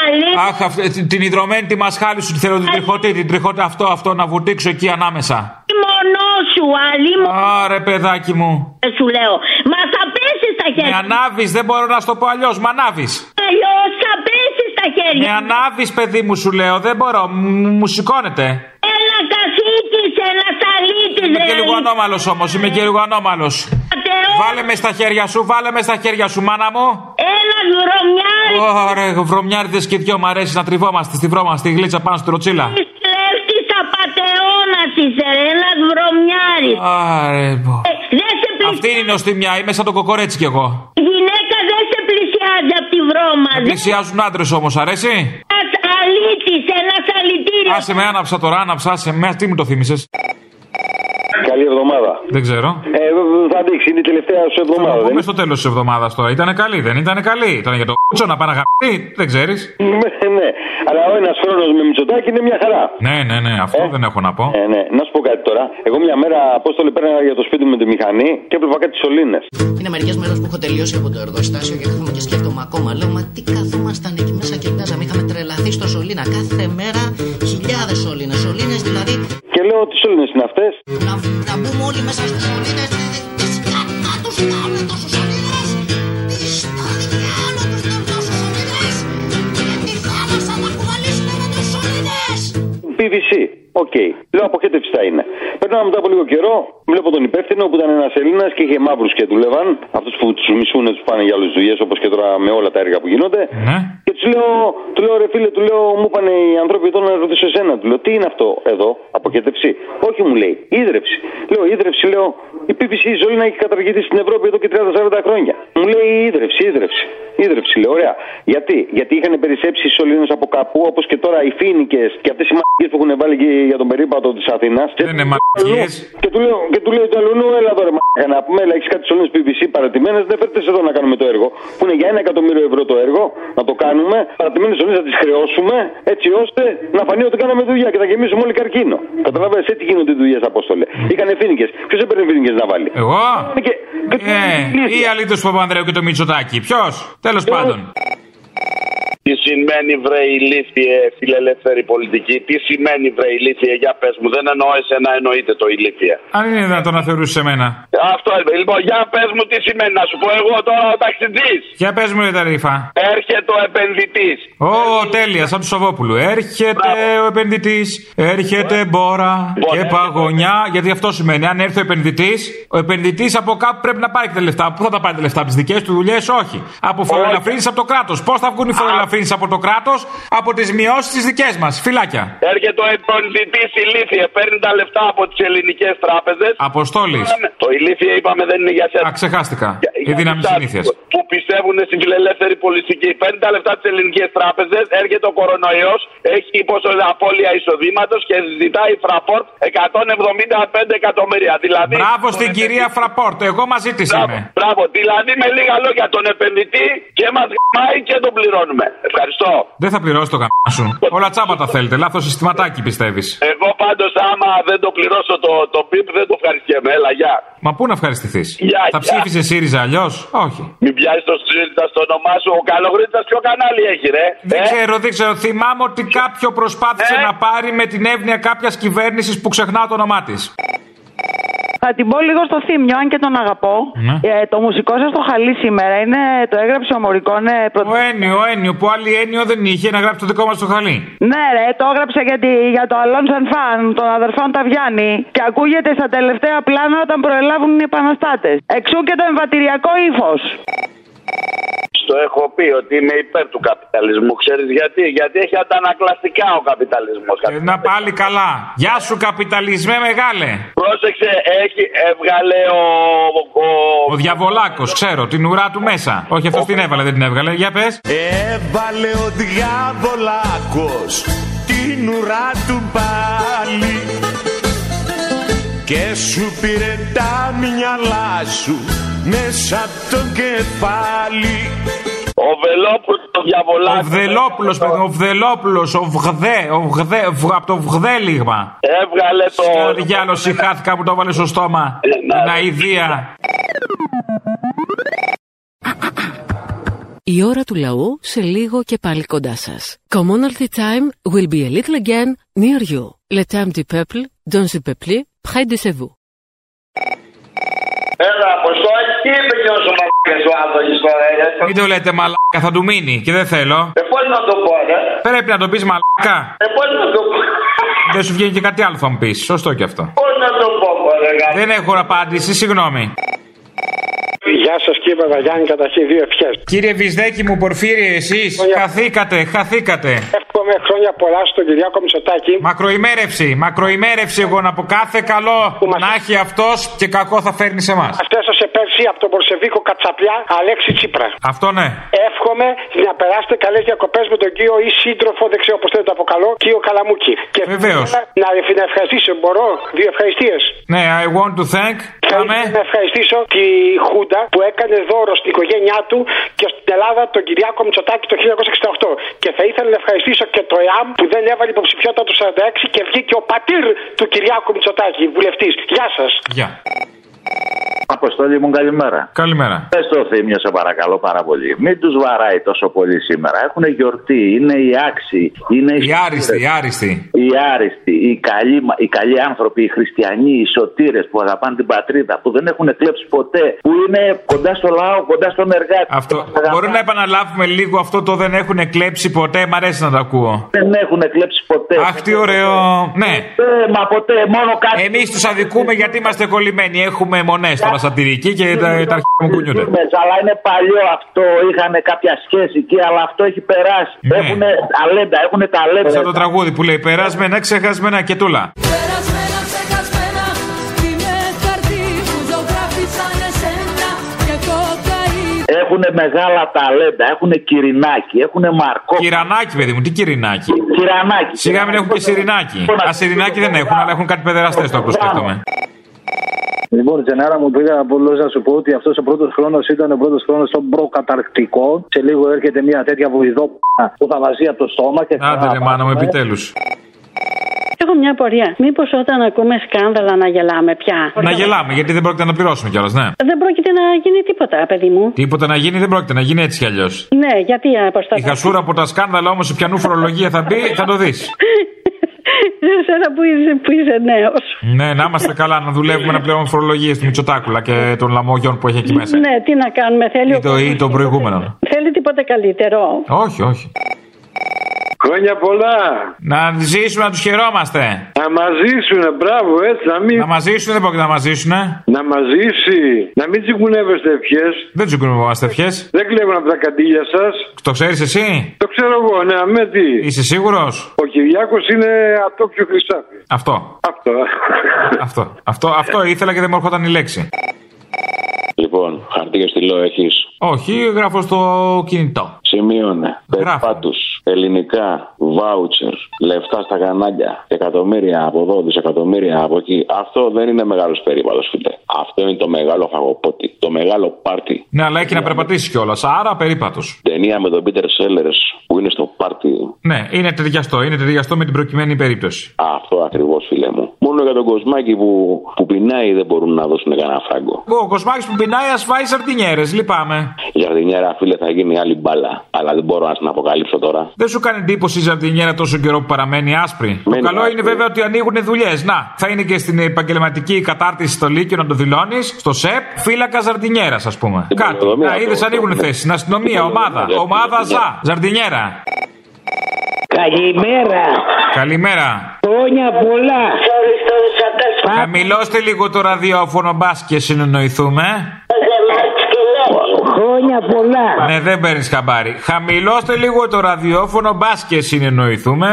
Αλήτη. Αχ, αυ- την υδρωμένη τη μασχάλη σου τη θέλω την τριχωτή, την τριχωτή αυτό, αυτό να βουτήξω εκεί ανάμεσα. Μονό σου, αλή μου. Άρε, παιδάκι μου. Σου λέω, μα θα πέσεις στα Με χέρια. ανάβεις, δεν μπορώ να σου το πω αλλιώς. Με ανάβεις. Αλλιώς θα πέσεις στα χέρια. Με ανάβεις, παιδί μου, σου λέω. Δεν μπορώ. Μ- Μου σηκώνεται. Ένα καθήκη, ένα αλήτη. Είμαι και λίγο ανώμαλος όμως. Είμαι και λίγο ανώμαλος. Βάλε μες στα χέρια σου, βάλε μες στα χέρια σου, μάνα μου. Ένα βρωμιάρι. Ωραία, βρωμιάριδε και δυο μ' αρέσει να τριβόμαστε στη βρώμα, στη γλίτσα πάνω στη ροτσίλα. Κλέφτη απαταιώνα είσαι, ρε, ένα βρωμιάρι. Άρε, πω. Ε, δεν σε πλησιάζει. Αυτή είναι η νοστιμιά, είμαι σαν το κοκορέτσι κι εγώ. Η γυναίκα δεν σε πλησιάζει από τη βρώμα. Με πλησιάζουν άντρες όμως, αρέσει; Ένα αλήτη, ένα αλητήριο. Άσε με, άναψα τώρα, άναψα, άσε με, τι μου το θύμισες; Καλή εβδομάδα. Δεν ξέρω. Ε, θα δείξει, είναι η τελευταία σου εβδομάδα. Θα δεν πούμε στο τέλος της εβδομάδας τώρα. Ήταν καλή, δεν ήταν καλή. Ήταν για το κούτσο να πάνε αγαπητοί, δεν ξέρεις. Ναι, ναι. Αλλά ο ένας χρόνος με Μητσοτάκη είναι μια χαρά. Ναι, ναι, ναι, αυτό δεν έχω να πω. Ε, ναι. Να σου πω κάτι τώρα. Εγώ μια μέρα απόστολη πέραγα για το σπίτι μου με τη μηχανή και έβλεπα κάτι σωλήνες. Είναι μερικές μέρες που έχω τελειώσει από το εργοστάσιο και έρχομαι και σκέφτομαι ακόμα. Λέω, μα τι καθόμασταν εκεί μέσα και μοιάζαμε. Είχαμε τρελαθεί στο σωλήνα. Κάθε μέρα χιλιάδες σωλήνες. Σωλήνες δηλαδή. Και λέω τι σωλήνες είναι αυτές; Να, να μπούμε όλοι μέσα στις σωλήνες. Τι σκατά τους κάνουν τόσους σωλήνες. Τι στο διάολο τους κάνουν τόσους σωλήνες. Και τη θάλασσα να κουβαλήσουμε με τους σωλήνες. PVC. OK. Λέω αποχέτευση θα είναι. Περνάω μετά από λίγο καιρό, βλέπω τον υπεύθυνο που ήταν ένας Έλληνας και είχε μαύρους και δούλευαν. Αυτούς που τους μισούν, τους πάνε για άλλες δουλειές όπως και τώρα με όλα τα έργα που γίνονται. Και τους λέω, του λέω ρε φίλε, του λέω, μου είπαν οι άνθρωποι εδώ να ρωτήσω εσένα. Του λέω, τι είναι αυτό εδώ, αποχέτευση; Όχι, μου λέει, ίδρυψη. Λέω, ίδρυψη, λέω, η PVC η ζωή να έχει καταργηθεί στην Ευρώπη εδώ και 30-40 χρόνια. Μου λέει ίδρυψη, ίδρυψη. Ίδρυψη, λέω, ωραία. Γιατί, Γιατί είχαν περισσέψει οι σωλήνε από κάπου, όπως και τώρα οι φίνικες και αυτές οι μαγικέ που έχουν βάλει και για τον περίπατο της Αθήνα. Δεν είναι μαγικέ. Και του λέω, και του λέω του αλλού, έλα εδώ ρε μαγικά να πούμε, έλα, έχεις κάτι σωλήνε PVC παρατημένε, δεν φέρτε εδώ να κάνουμε το έργο. Που είναι για ένα εκατομμύριο ευρώ το έργο, να το κάνουμε, παρατημένες σωλήνε να τις χρεώσουμε, έτσι ώστε να φανεί ότι κάναμε δουλειά και θα γεμίσουμε όλοι καρκίνο. Καταλαβαίνετε, έτσι γίνονται οι δουλειές, Απόστολε. Είχαν φίνικε. Ποιος έπαιρνε φίνικε να βάλει; Εγώ; Και, και, Ε, ή αλήθεια τους Παπανδρέου και το Μητσοτάκι. Ποιος; Τέλος πάντων. Τι σημαίνει βρε ηλίθιε φιλελεύθερη πολιτική, τι σημαίνει βρε ηλίθιε, για πες μου, δεν εννοώ εσένα, εννοείται το ηλίθιε. Αν είναι δυνατόν να θεωρούσες εμένα. Αυτό είναι. Λοιπόν, για πες μου τι σημαίνει, να σου πω εγώ τώρα ο ταξιτζής. Για πες μου, ρε τα ρήφα. Έρχεται ο επενδυτής. Ω, τέλεια, σαν του Σαββόπουλου. Έρχεται ο επενδυτής, έρχεται μπόρα και παγωνιά. Γιατί αυτό σημαίνει, αν έρθει ο επενδυτής, ο επενδυτής από κάπου πρέπει να πάρει και τα λεφτά. Πού θα τα πάρει τα λεφτά, από τις δικές του δουλειές, όχι. Από φοροελαφρύνσει από το κράτος. Πώς θα βγουν οι φοροελαφρύνσει από το κράτος, από τις μειώσεις τις δικές μας. Φυλάκια. Έρχεται ο επενδυτή ηλίθιε, παίρνει τα λεφτά από τις ελληνικές τράπεζες. Αποστόλης. Το ηλίθιε είπαμε δεν είναι για σένα. Α, ξεχάστηκα. Η δύναμη συνήθειας. Που πιστεύουν στην φιλελεύθερη πολιτική. Παίρνει τα λεφτά της ελληνικέ τράπεζε, έρχεται ο κορονοϊός, έχει πόσο απώλεια εισοδήματος και ζητάει φραπόρτ 175 εκατομμύρια. Δηλαδή, Μπράβο στην κυρία Φραπόρτ, εγώ μαζί της είμαι. Μπράβο, δηλαδή με λίγα λόγια τον επενδυτή και μας γαμάει και τον πληρώνουμε. Ευχαριστώ. Δεν θα πληρώσει το καμπά σου. Όλα τσάπα τα θέλετε. Λάθος συστηματάκι πιστεύεις. Εγώ πάντως άμα δεν το πληρώσω το, το πιπ δεν το ευχαριστιέμαι. Έλα, γεια. Μα πού να ευχαριστηθείς; Γεια, Θα γεια. ψήφιζε ΣΥΡΙΖΑ αλλιώς; Όχι. Μην πιάσεις το ΣΥΡΙΖΑ στο όνομά σου. Ο Καλογρήτα ποιο κανάλι έχει, ρε; Δεν Ε; ξέρω, δεν ξέρω. Θυμάμαι ότι κάποιο προσπάθησε να πάρει με την εύνοια κάποιας κυβέρνησης που ξεχνά το όνομά της. Θα την πω λίγο στο θύμιο, αν και τον αγαπώ. Ναι. Ε, το μουσικό σας το χαλί σήμερα είναι, το έγραψε ο Μωρικόνε. Προ... Ο Ένιο, ο Ένιο που άλλη Ένιο δεν είχε να γράψει το δικό μας το χαλί. Ναι, ρε, το έγραψε για, τη, για το Αλόνσαν Φαν των αδερφών Ταβιάννη και ακούγεται στα τελευταία πλάνα όταν προελάβουν οι επαναστάτες. Εξού και το εμβατηριακό ύφος. Στο έχω πει ότι είμαι υπέρ του καπιταλισμού. Ξέρεις γιατί, γιατί έχει αντανακλαστικά ο καπιταλισμός. Ε, να πάλι καλά. Γεια σου, καπιταλισμέ μεγάλε. Πρόσεξε, έχει, έβγαλε ο. ο... Ο διαβολάκος, ξέρω, την ουρά του μέσα. Όχι, αυτός την έβαλε, δεν την έβγαλε. Για πες. Έβαλε ο διάβολάκος την ουρά του πάλι και σου πήρε τα μυαλά σου μέσα από το κεφάλι Ο Βελόπουλος, ο διαβολάκο. Ο Βδελόπουλος, παιδί μου, ο Βδελόπουλος, ο Βδε, ο Βδε, β- από το Βδέλιγμα. Έβγαλε το. Στο διάλογο συχάθηκα που το έβαλε στο στόμα. Την αηδία. Η ώρα του λαού σε λίγο και πάλι κοντά σας. Commonalty time will be a little again near you. Le temps du peuple, dans le peuple, près de chez vous. Έλα, Αποστόλη, τι είπε και όσο μαλάκα ο Άδωνη τώρα, ε; Μην το λέτε μαλάκα, θα του μείνει και δεν θέλω. Ε, πώς να το πω, ρε. Πρέπει να το πεις μαλάκα. Ε, πώς να το πω; Δεν σου βγαίνει και κάτι άλλο θα μου πεις. Σωστό και αυτό. Πώς να το πω, ρε. Δεν έχω απάντηση, συγγνώμη. Γεια σας κύριε Παπαγιάννη, καταρχήν δύο ευχές. Κύριε Βυσδέκη μου, Πορφύριε, εσείς χαθήκατε, χαθήκατε. Εύχομαι χρόνια πολλά στον Κυριάκο Μητσοτάκη. Μακροημέρευση, μακροημέρευση εγώ να πω κάθε καλό να έχει αυτός και κακό θα φέρνει σε εμά. Μα έσωσε πέρσι από τον Μπορσεβίκο Κατσαπλιά Αλέξη Τσίπρα. Αυτό ναι. Εύχομαι να περάσετε καλές διακοπές με τον κύριο ή σύντροφο, δεν ξέρω πώς θέλετε το αποκαλώ, κύριο Καλαμούκη. Και Βεβαίως. Να, να ευχαριστήσω, μπορώ, δύο ευχαριστίες. Ναι, I want to thank. Πάμε. Να ευχαριστήσω τη Χούντα που έκανε δώρο στην οικογένειά του και στην Ελλάδα τον Κυριάκο Μητσοτάκη το 1968. Και θα ήθελα να ευχαριστήσω και το ΕΑΜ που δεν έβαλε υποψηφιότητα του 46 και βγήκε ο πατήρ του Κυριάκου Μητσοτάκη, βουλευτής. Γεια σας. Γεια. Αποστολή μου, καλημέρα. Καλημέρα. Πες το θύμιο, σε παρακαλώ πάρα πολύ. Μην τους βαράει τόσο πολύ σήμερα. Έχουν γιορτή, είναι οι άξιοι. Είναι Οι άριστοι, οι άριστοι. Οι άριστοι, οι καλοί, οι καλοί άνθρωποι, οι χριστιανοί, οι σωτήρες που αγαπάνε την πατρίδα, που δεν έχουν κλέψει ποτέ, που είναι κοντά στο λαό, κοντά στον εργάτη. Αυτό. Μπορεί να επαναλάβουμε λίγο αυτό το δεν έχουν κλέψει ποτέ, μ' αρέσει να το ακούω. Δεν έχουν κλέψει ποτέ. Αχ, τι ωραίο. Ναι. Ε, μα ποτέ, μόνο κάτι. Εμείς τους αδικούμε γιατί είμαστε κολλημένοι. Έχουμε μονές τώρα σατυρική και τα, τα αρχαία μου κουνιούνται. Μες, αλλά είναι παλιό αυτό, είχαν κάποια σχέση εκεί, αλλά αυτό έχει περάσει. Ναι. Έχουν ταλέντα, έχουν ταλέντα. Σαν το τραγούδι που λέει Περάσμενα, ξεχασμένα και τούλα. Περασμένα, ξεχασμένα Είναι χαρτί που ζωγράφισαν εσένα Και κοκαίνη Έχουν μεγάλα ταλέντα, έχουν κυρινάκι, έχουν μαρκό. Κυρανάκι, παιδί μου, τι κυρινάκι; Κυρανάκι. Σιγά μην έχουν και σιρινάκι. Α, σιρινάκι δεν έχουν, αλλά έχουν κάτι παιδεραστές τώρα που σκέφτομαι. Λοιπόν, Τζενάρα μου πήγα από να σου πω ότι αυτός ο πρώτος χρόνος ήταν ο πρώτος χρόνος των προκαταρκτικών. Σε λίγο έρχεται μια τέτοια βουηδό που θα βαζεί από το στόμα και Άντε ρε μάνα μου, επιτέλους. Έχω μια απορία. Μήπως όταν ακούμε σκάνδαλα να γελάμε πια; Να γελάμε, γιατί δεν πρόκειται να πληρώσουμε κιόλας, ναι. Δεν πρόκειται να γίνει τίποτα, παιδί μου. Τίποτα να γίνει δεν πρόκειται να γίνει έτσι κι αλλιώς. Ναι, γιατί αποσταθώ. Η χασούρα από τα σκάνδαλα όμως, σε πιανού φορολογία θα μπει, θα το δεις. (laughs) Εσένα που είσαι, που είσαι νέος. ναι, να είμαστε καλά, να δουλεύουμε να πληρώνουμε φορολογίες του Μητσοτάκουλα και των λαμόγιων που έχει εκεί μέσα. Ναι, τι να κάνουμε, θέλει. Ή, ο το, ή των προηγούμενων. Θέλει τίποτα καλύτερο. Όχι, όχι. Χρόνια πολλά. Να ζήσουμε, να τους χαιρόμαστε. Να μας ζήσουνε, μπράβο, έτσι, να μην. Να μας ζήσουν, δεν πρόκειται να μας ζήσουν. Να μας ζήσει. Να μην τσιγκουνεύεστε ευχές. Δεν τσιγκουνεύομαστε ευχές. Δεν κλέβουν από τα καντήλια σας. Το ξέρεις εσύ; Το ξέρω εγώ, ναι, με τι. Είσαι σίγουρος; Ο Κυριάκος είναι ατόφιο χρυσάφι. Αυτό. Αυτό. αυτό. Αυτό, αυτό ήθελα και δεν μου έρχονταν η λέξη. Λοιπόν, χαρτί και στυλό έχεις. Όχι, γράφω στο κινητό. Σημείωνε. Περπάτου, ελληνικά, βάουτσερ, λεφτά στα κανάλια, εκατομμύρια από εδώ, δισεκατομμύρια από εκεί. Αυτό δεν είναι μεγάλος περίπατος, φίλε. Αυτό είναι το μεγάλο φαγοπότη. Το μεγάλο πάρτι. Ναι, αλλά έχει να περπατήσει κιόλας. Άρα περίπατος. Ταινία με τον Πίτερ Σέλερ που είναι στο πάρτι. Ναι, είναι ταιριαστό. Είναι ταιριαστό με την προκειμένη περίπτωση. Αυτό ακριβώς, φίλε μου. Μόνο για τον κοσμάκι που, που πεινάει δεν μπορούν να δώσουν κανένα φράγκο. Ο κοσμάκι που πεινάει ας φάει σαρτινιέρες, λυπάμαι. Η ζαρδινιέρα, φίλε, θα γίνει άλλη μπάλα. Αλλά δεν μπορώ να την αποκαλύψω τώρα. Δεν σου κάνει εντύπωση η ζαρτινιέρα τόσο καιρό που παραμένει άσπρη; Μένει το καλό άσπρη. είναι βέβαια ότι ανοίγουν δουλειές. Να, θα είναι και στην επαγγελματική κατάρτιση στο Λύκειο να το δηλώνεις, στο ΣΕΠ, φύλακα ζαρτινιέρα, ας πούμε. Κάτι. πολεοδομία Να αυτό. είδες ανοίγουν θέσεις. Στην αστυνομία, ομάδα. Ομάδα ΖΑ. Ζαρτινιέρα. Καλημέρα. Καλημέρα. Χρόνια πολλά. Χαμηλώστε λίγο το ραδιόφωνο, μπας και συνεννοηθούμε. Χρόνια πολλά. Ναι, δεν παίρνεις χαμπάρι. Χαμηλώστε λίγο το ραδιόφωνο, μπας και συνεννοηθούμε.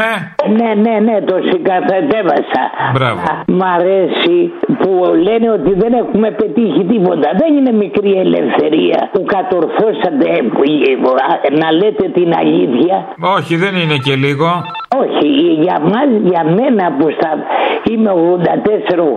Ναι, ναι, ναι, το συγκαθετέβασα. Μπράβο. Μ' αρέσει που λένε ότι δεν έχουμε πετύχει τίποτα. Δεν είναι μικρή ελευθερία που κατορθώσατε που, ε, να λέτε την αλήθεια. Όχι, δεν είναι και λίγο. Όχι, για μας, για μένα που στα, είμαι 84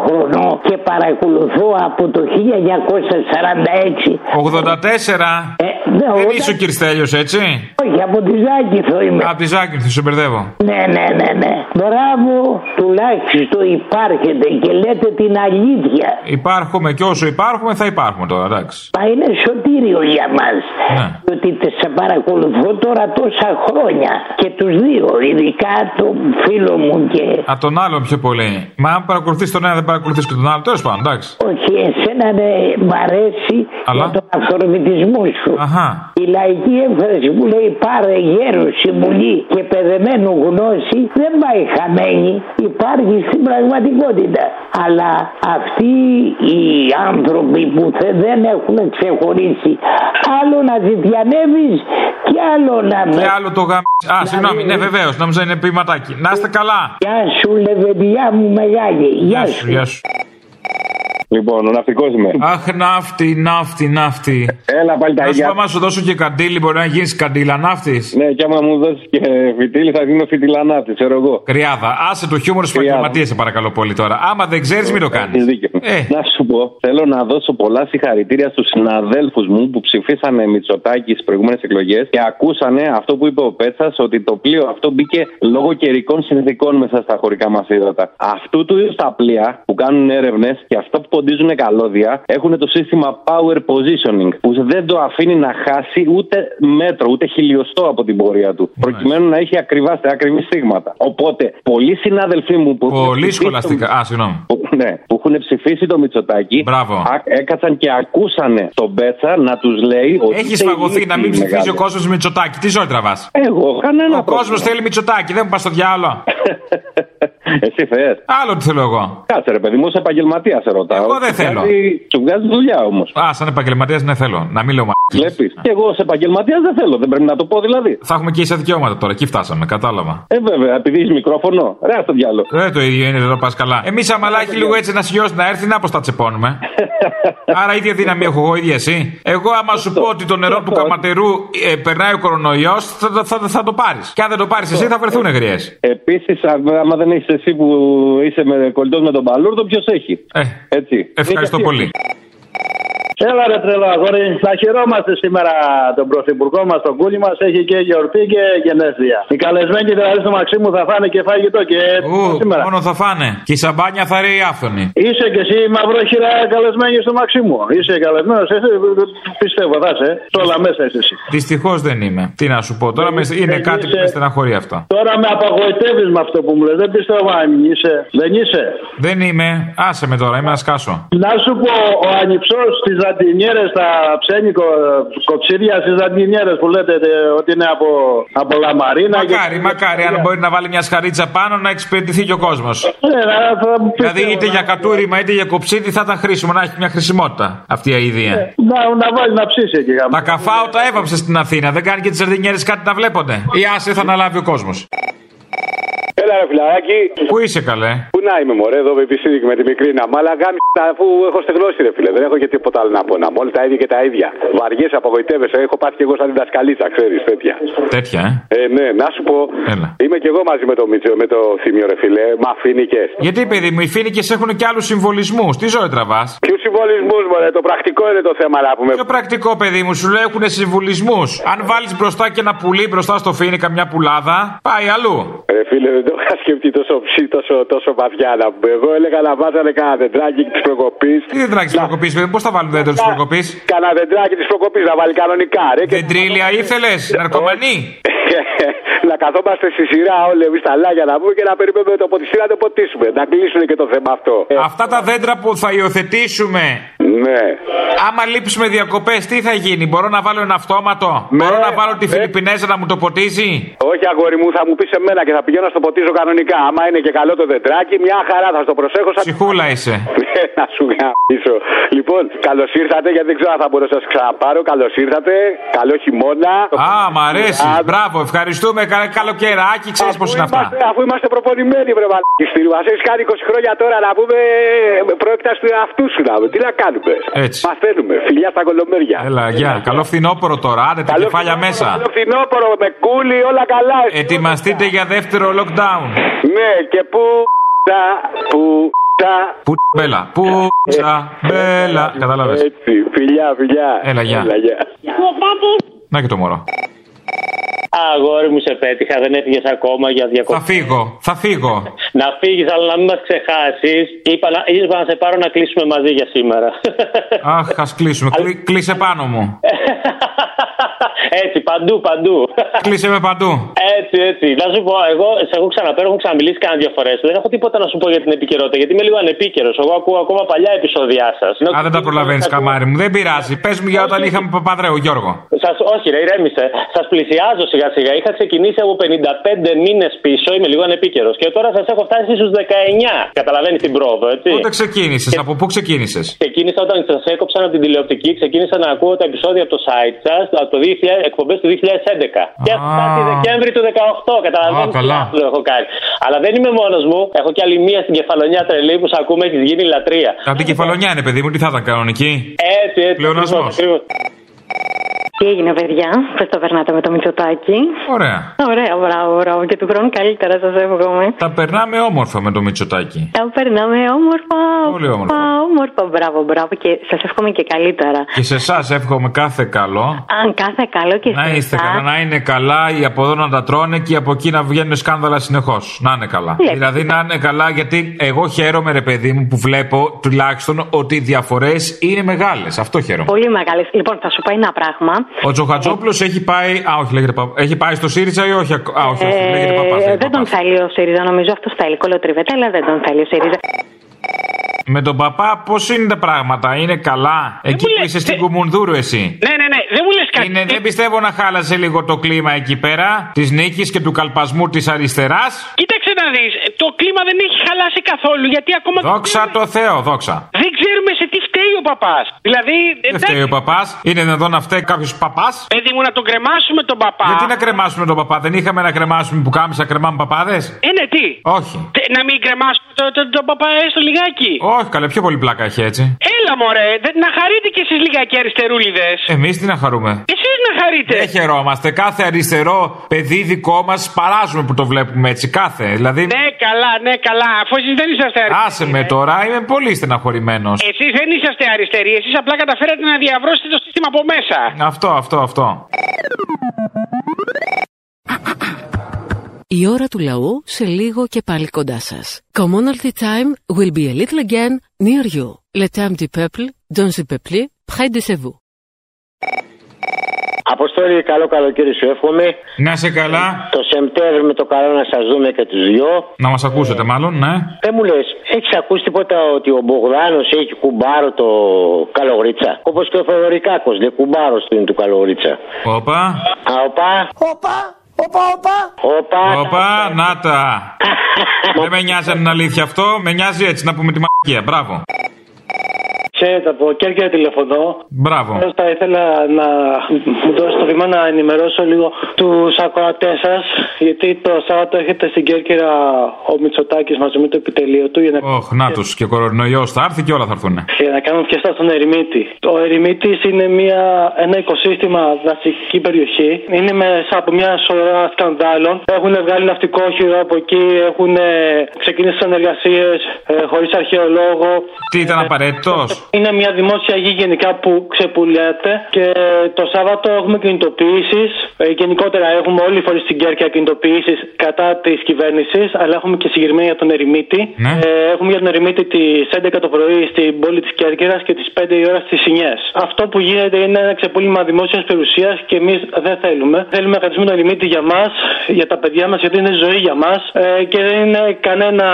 χρονών και παρακολουθώ από το 1946. 84. δεν είσαι ο Κυριστέλιος, έτσι; Όχι, από τη Ζάκηθο είμαι. Από τη Ζάκυνθο, σε μπερδεύω. Ναι, ναι, ναι, ναι. Μπράβο, τουλάχιστον υπάρχετε και λέτε την αλήθεια. Υπάρχουμε και όσο υπάρχουμε θα υπάρχουμε τώρα, εντάξει. Μα είναι σωτήριο για μας. Ναι. Διότι τε- σε παρακολουθώ τώρα τόσα χρόνια. Και τους δύο, ειδικά τον φίλο μου και... Α, τον άλλον πιο πολύ. Μα αν παρακολουθείς τον ένα, δεν παρακολουθείς και τον άλλο. Τέλος πάντων, εντάξει. Όχι, εσένα ναι, μ' αρέσει Αλλά; για τον αυθορμητισμό σου. Αχα. Η λαϊκή έμφραση που λέει πάρε γέρο συμβουλή και παιδεμένο γνώση δεν πάει χαμένη. Υπάρχει στην πραγματικότητα. Αλλά αυτοί οι άνθρωποι που θε- δεν έχουν ξεχωρίσει άλλο να ζητιανεύεις και άλλο να Και άλλο το γαμ... Α, συγγνώμη, ναι, βεβαίως, νόμιζα είναι ποιηματάκι. Να είστε καλά. Γεια σου λεβεντιά μου μεγάλη. Γεια σου, γεια σου. Λοιπόν, ο ναυτικός είμαι. Αχ, ναύτη, ναύτη, ναύτη. Έλα πάλι τα Να σου ίδια. πω, άμα σου δώσω και καντήλι, μπορεί να γίνεις καντήλα ναύτης. Ναι, και άμα μου δώσεις και φιτίλι, θα γίνω φιτιλανάτη, ξέρω εγώ. Κρυάδα, άσε το χιούμορ στου επαγγελματίε, σε παρακαλώ πολύ τώρα. Άμα δεν ξέρεις, μην το κάνεις. Έχεις δίκιο. Να σου πω, θέλω να δώσω πολλά συγχαρητήρια στους συναδέλφους μου που ψηφίσανε Μητσοτάκης στι προηγούμενες εκλογές και ακούσανε αυτό που είπε ο Πέτσας, ότι το πλοίο αυτό μπήκε λόγω καιρικών συνθηκών μέσα στα χωρικά μας ύδατα. Αυτού του είδους τα πλοία που κάνουν έρευνες και αυτά που ποντίζουν καλώδια έχουν το σύστημα power positioning που δεν το αφήνει να χάσει ούτε μέτρο, ούτε χιλιοστό από την πορεία του. Προκειμένου να έχει ακριβά, ακριβή στίγματα. Οπότε, πολλοί συνάδελφοί μου που. έχουν Πολύ ψηφίσει σχολαστικά. το- Α, συγγνώμη. που, ναι, που έχουν ψηφίσει το Μητσοτάκι. Μπράβο. α- έκατσαν και ακούσανε τον Πέτσα να τους λέει ότι. Έχεις είστε φαγωθεί να μην ηλίθιοι ψηφίζει ο μεγάλοι. κόσμος Μητσοτάκη. Τι ζωή τραβάς; Εγώ, κανένα Ο κόσμος θέλει Μητσοτάκη, δεν μου πας στο διάλογο. (laughs) Εσύ θες. Άλλο τι θέλω εγώ. Κάτσε ρε παιδί μου, ως επαγγελματίας σε ρωτάω. Εγώ δεν Σου θέλω. βγάζει- Σου βγάζει δουλειά όμως. Α, σαν επαγγελματίας ναι θέλω. Να μην λέω μα. Βλέπεις. Και εγώ ως επαγγελματίας δεν θέλω. Δεν πρέπει να το πω δηλαδή. Θα έχουμε και ίσα δικαιώματα τώρα. Εκεί φτάσαμε, κατάλαβα. Ε, βέβαια, επειδή έχεις μικρόφωνο. Ρε, στο διάλογο. Ε, το ίδιο είναι, δεν πας καλά. Εμείς αμαλάκι λίγο έτσι να σιώσει να έρθει, να πώ τα τσεπώνουμε. (laughs) Άρα ίδια δύναμη έχω εγώ, ίδια εσύ. Εγώ, άμα σου πω ότι το νερό του καματερού ε, περνάει ο κορονοϊός, θα, θα, θα, θα το πάρεις. Και αν δεν το πάρεις εσύ, θα βρεθούν γριές. Επίσης, άμα δεν έχεις εσύ που είσαι με κολλητός με τον Παλούρδο, ποιος έχει; Ε, Έτσι. Ευχαριστώ πολύ. Έλα ρε τρελό αγόρι, θα χαιρόμαστε σήμερα τον πρωθυπουργό μας, τον κούλι μας, έχει και γιορτή και γενέθλια. Οι καλεσμένοι δηλαδή στο Μαξίμου θα φάνε και φαγητό και Ου, σήμερα. μόνο θα φάνε. Και η σαμπάνια θα ρέει άφθονη. Είσαι και εσύ μαυρόχειρα καλεσμένη στο Μαξίμου. Είσαι καλεσμένος, εσύ πιστεύω θα είσαι. Σε όλα μέσα είσαι εσύ. Δυστυχώς δεν είμαι. Τι να σου πω τώρα, με- είναι κάτι που με στεναχωρεί αυτό. Τώρα με απαγοητεύει με αυτό που μου λες. Δεν πιστεύω αν είσαι. Δεν είσαι. Δεν είμαι. Άσε με τώρα, είμαι ένας σκάσο. Να σου πω, ο ανυψός στι ζαντινιέρες, τα ψένικο κοψίδια στις ζαντινιέρες που λέτε ε, ότι είναι από, από λαμαρίνα. Μακάρι, μακάρι, αν μπορεί να βάλει μια σχαρίτσα πάνω να εξυπηρετηθεί και ο κόσμος. Ε, να- θα μου πεις, Δηλαδή είτε για κατούριμα είτε για κοψίδι θα ήταν χρήσιμο να έχει μια χρησιμότητα αυτή η αηδία. Να, να βάλει να ψήσει εκεί. γάμο. Τα καφάω τα έβαψε στην Αθήνα. Δεν κάνει και τις ζαρδινιέρε κάτι να βλέπονται. Ή άσε θα αναλάβει ο κόσμος. Έλα ρε φιλαράκι. Πού είσαι καλέ; Πού να είμαι, μωρέ, εδώ με επιστήμη με τη μικρή να μ' αλλά γάμι αφού έχω στεγνώσει, ρε φίλε. Δεν έχω και τίποτα άλλο να πω. Να πω όλα τα ίδια και τα ίδια. Βαριέ, απογοητεύεσαι. Έχω πάθει και εγώ σαν διδασκαλίτσα, ξέρεις τέτοια. Τέτοια, ε; Ε, ναι, να σου πω. Έλα. Είμαι και εγώ μαζί με το Μίτσο, με το Θήμιο, ρε φίλε. Μα φίνικε. Γιατί παιδί μου, οι φίνικε έχουν και άλλους συμβολισμούς. Τι ζωή τραβάς; Ποιους συμβολισμούς, μωρέ, το πρακτικό είναι το θέμα να πούμε. Πιο πρακτικό παιδί μου, σου λέω έχουν συμβολισμούς. Αν βάλεις μπροστά και ένα πουλί μπροστά στο φίνικα μια πουλάδα, πάει αλλού. Ρε φίλε, δεν το είχα σκεφτεί τόσο ψή, τόσο, τόσο βαθιά να πούμε. Εγώ έλεγα να βάζανε κανένα δεντράκι της προκοπής. Τι δεν τράξει προκοπής, παιδί μου, πώς θα βάλουν δέντρο της προκοπής; Κανένα δεντράκι της προκοπής να βάλει κανονικά, ρε. Και... Δεντρίλια ήθελες, ναρκωμανή; (laughs) να καθόμαστε στη σειρά όλοι εμείς τα λάγια να πούμε και να περιμένουμε το ποτιστή να το ποτίσουμε. Να κλείσουν και το θέμα αυτό. Αυτά τα δέντρα που θα υιοθετήσουμε. Ναι. Άμα λείψουμε διακοπές, τι θα γίνει, μπορώ να βάλω ένα αυτόματο; Μπορώ να βάλω τη Φιλιππινέζα να μου το ποτίζει; Όχι, αγόρι μου, θα μου πεις εμένα και θα πηγαίνω στο ποτίζω κανονικά. Άμα είναι και καλό το δεντράκι, μια χαρά θα στο προσέχω. Σαν... Ψυχούλα είσαι. (laughs) Ναι, να σου γαμίσω. Λοιπόν, καλώς ήρθατε, γιατί δεν ξέρω αν θα μπορώ να σας ξαναπάρω. Καλώς ήρθατε. Καλό χειμώνα. Α, μ' αρέσει. Μπράβο, ευχαριστούμε. Κα- Καλοκαιράκι, ξέρεις πώς είναι αυτά. Είμαστε, αφού είμαστε προπονημένοι, βρε μαλάκι στη Μα έχει κάνει 20 χρόνια τώρα να πούμε πρόκειται του εαυτού σου να πούμε. Τι να κάνουμε; Έτσι. Μαθαίνουμε. Φιλιά στα κολομέρια. Έλα, γεια. Καλό φθινόπωρο τώρα. Άντε τα κεφάλια μέσα. Καλό φθινόπωρο με κούλι, όλα καλά. Ετοιμαστείτε για δεύτερο lockdown. Ναι, και πού. Τα, που. Τα. Που μπέλα. Που μπέλα. Κατάλαβες. Έτσι, φιλιά, φιλιά. Έλα, γεια. Έλα, γεια. Να και το μωρό. Αγόρι μου σε πέτυχα, δεν έφυγες ακόμα για διακοπή. Θα φύγω, θα φύγω. Να φύγεις, αλλά να μην μας ξεχάσεις. Είπα, να- είπα να σε πάρω να κλείσουμε μαζί για σήμερα. Αχ, ας κλείσουμε. Κλεί- Κλείσε πάνω μου. (laughs) (laughs) έτσι, παντού, παντού. Κλείσε με παντού. Έτσι, έτσι. Να σου πω, εγώ σε έχω ξαναπέρω, έχω ξαναμιλήσει κανένα δύο φορές. Δεν έχω τίποτα να σου πω για την επικαιρότητα, γιατί είμαι λίγο ανεπίκαιρος. Εγώ ακούω ακόμα παλιά επεισόδια σας. Α, δεν τα προλαβαίνεις, καμάρι μου. Δεν πειράζει. Πες μου για όταν είχαμε Παπαδρέου, Γιώργο. Σας, όχι, ρε, ηρέμησε. Σας πλησιάζω σιγά σιγά. Είχα ξεκινήσει από 55 μήνες πίσω, είμαι λίγο ανεπίκαιρος. Και τώρα σας έχω φτάσει στους 19. Καταλαβαίνεις την πρόοδο, έτσι. Πότε ξεκίνησες, από πού ξεκίνησες; Ξεκίνησα όταν σας έκοψαν από την τηλεοπτική, ξεκίνησα να ακούω τα επεισόδια από το site σας, από το 2000, εκπομπές του 2011. Και έχω φτάσει Δεκέμβρη του 18, καταλαβαίνετε. Α, καλά. τι έχω κάνει. Αλλά δεν είμαι μόνος μου, έχω κι άλλη μία στην κεφαλονιά τρελή που σα ακούμε, έχει γίνει λατρεία. Από την κεφαλονιά είναι, παιδί μου, τι θα ήταν κανονική; Έτσι, έτσι. Πλεονασμός. Ακριβώς, ακριβώς. Τι έγινε, παιδιά, πώς το περνάτε με το Μητσοτάκι; Ωραία. Ωραία, μπράβο, μπράβο. Και του χρόνου καλύτερα, σας εύχομαι. Τα περνάμε όμορφα με το Μητσοτάκι. Τα περνάμε όμορφα. Πολύ όμορφα. Όμορφα, μπράβο, μπράβο. Και σας εύχομαι και καλύτερα. Και σε εσάς εύχομαι κάθε καλό. Αν κάθε καλό και Να σε είστε εσάς. καλά, να είναι καλά οι από εδώ να τα τρώνε και οι από εκεί να βγαίνουν σκάνδαλα συνεχώς. Να είναι καλά. Λέτε. Δηλαδή να είναι καλά γιατί εγώ χαίρομαι, ρε παιδί μου, που βλέπω τουλάχιστον ότι οι διαφορές είναι μεγάλες. Αυτό χαίρομαι. Πολύ μεγάλες. Λοιπόν, θα σου πω ένα πράγμα. Ο Τζοχατζόπουλος έχει πάει. Α, όχι, λέγεται παπά. Έχει πάει στο ΣΥΡΙΖΑ ή όχι. ακ- Α, όχι, όχι λέγεται παπάς. Ε, δεν τον θέλει ο ΣΥΡΙΖΑ, νομίζω αυτό θέλει. Κολοτριβέτα, αλλά δεν τον θέλει ο ΣΥΡΙΖΑ. Με τον παπά, πώς είναι τα πράγματα, είναι καλά; Εκεί που είσαι στην Κουμουνδούρου, εσύ. Ναι, ναι, ναι, δεν μου λες κάτι. Είναι, δεν πιστεύω να χάλασε λίγο το κλίμα εκεί πέρα της νίκης και του καλπασμού της αριστεράς. Κοίταξε να δεις, το κλίμα δεν έχει χαλάσει καθόλου γιατί ακόμα. Δόξα τω Θεώ, δόξα. Δεν ξέρουμε σε τι φταίει ο παπάς. Δηλαδή. Δεν φταίει ο παπάς. Είναι εδώ να φταίει κάποιος παπάς; Παιδί μου, να τον κρεμάσουμε τον παπά. Γιατί να κρεμάσουμε τον παπά, δεν είχαμε να κρεμάσουμε που κάμισα κρεμάμε παπάδες; Ε, ναι, τι; Όχι. Τε- Να μην κρεμάσουμε τον το, το παπά έστω λιγάκι. Όχι, καλέ, πιο πολύ πλάκα έχει έτσι. Έλα μωρέ, δε- να χαρείτε κι εσείς λιγάκι αριστερούλιδες. Εμείς τι να χαρούμε; Εσείς να χαρείτε. Δεν χαιρόμαστε. Κάθε αριστερό παιδί δικό μας παράζουμε που το βλέπουμε έτσι. Κάθε. Δηλαδή. Ναι, καλά, ναι, καλά. Αφού εσείς δεν είσαστε αριστεροί. Άσε με τώρα, είμαι πολύ στεναχωρημένος. Εσείς δεν είσαστε αριστεροί. Εσείς απλά καταφέρατε να διαβρώσετε το σύστημα από μέσα. Αυτό, αυτό, αυτό. Η ώρα του λαού σε λίγο και πάλι κοντά σας. Commonalty time will be a little again near you. Le temps du peuple, dans le peuple, près de chez vous. Αποστόλη, καλό καλοκαίρι σου εύχομαι. Να σε καλά. Το Σεπτέμβρη με το καλό να σας δούμε και τους δυο. Να μας ακούσετε, μάλλον, ναι. Δεν μου λες, έχεις ακούσει τίποτα ότι ο Μπογδάνος έχει κουμπάρο το καλογρίτσα; Όπως και ο Θεοδωρικάκο, δεν κουμπάρο είναι του καλογρίτσα. Όπα. Α, οπα. Όπα, όπα, όπα. Όπα. Όπα, να τα. (laughs) Δεν με νοιάζει αν είναι αλήθεια αυτό, με νοιάζει έτσι να πούμε τη μαγεία. Μπράβο. Ξέρετε, από Κέρκυρα τηλεφωνώ. Μπράβο. Θα ήθελα να μου δώσετε το βήμα να ενημερώσω λίγο τους ακροατές σας. Γιατί το Σάββατο έχετε στην Κέρκυρα ο Μητσοτάκης μαζί με το επιτελείο του για να, Όχ, να τους και κορονοϊός θα έρθει και όλα θα έρθουν. για να κάνουν φιεστά στον Ερημίτη. Ο Ερημίτης είναι μια, ένα οικοσύστημα δασική περιοχή. Είναι μέσα από μια σωρά σκανδάλων. Έχουν βγάλει ναυτικόχειρο από εκεί, έχουν ε, ξεκινήσει συνεργασίες ε, χωρίς αρχαιολόγο. Τι ήταν απαραίτητος; Είναι μια δημόσια γη γενικά που ξεπουλιέται και το Σάββατο έχουμε κινητοποιήσεις. γενικότερα έχουμε όλοι οι φορεί στην Κέρκια κινητοποιήσεις κατά της κυβέρνησης, αλλά έχουμε και συγκεκριμένα για τον Ερημίτη. Ναι. Ε, έχουμε για τον Ερημίτη τις 11 το πρωί στην πόλη της Κέρκυρας και τις 5 η ώρα στις Σινιές. Αυτό που γίνεται είναι ένα ξεπούλημα δημόσιας περιουσίας και εμείς δεν θέλουμε. Θέλουμε να κρατήσουμε τον Ερημίτη για μας, για τα παιδιά μας, γιατί είναι ζωή για μας ε, και δεν είναι κανένα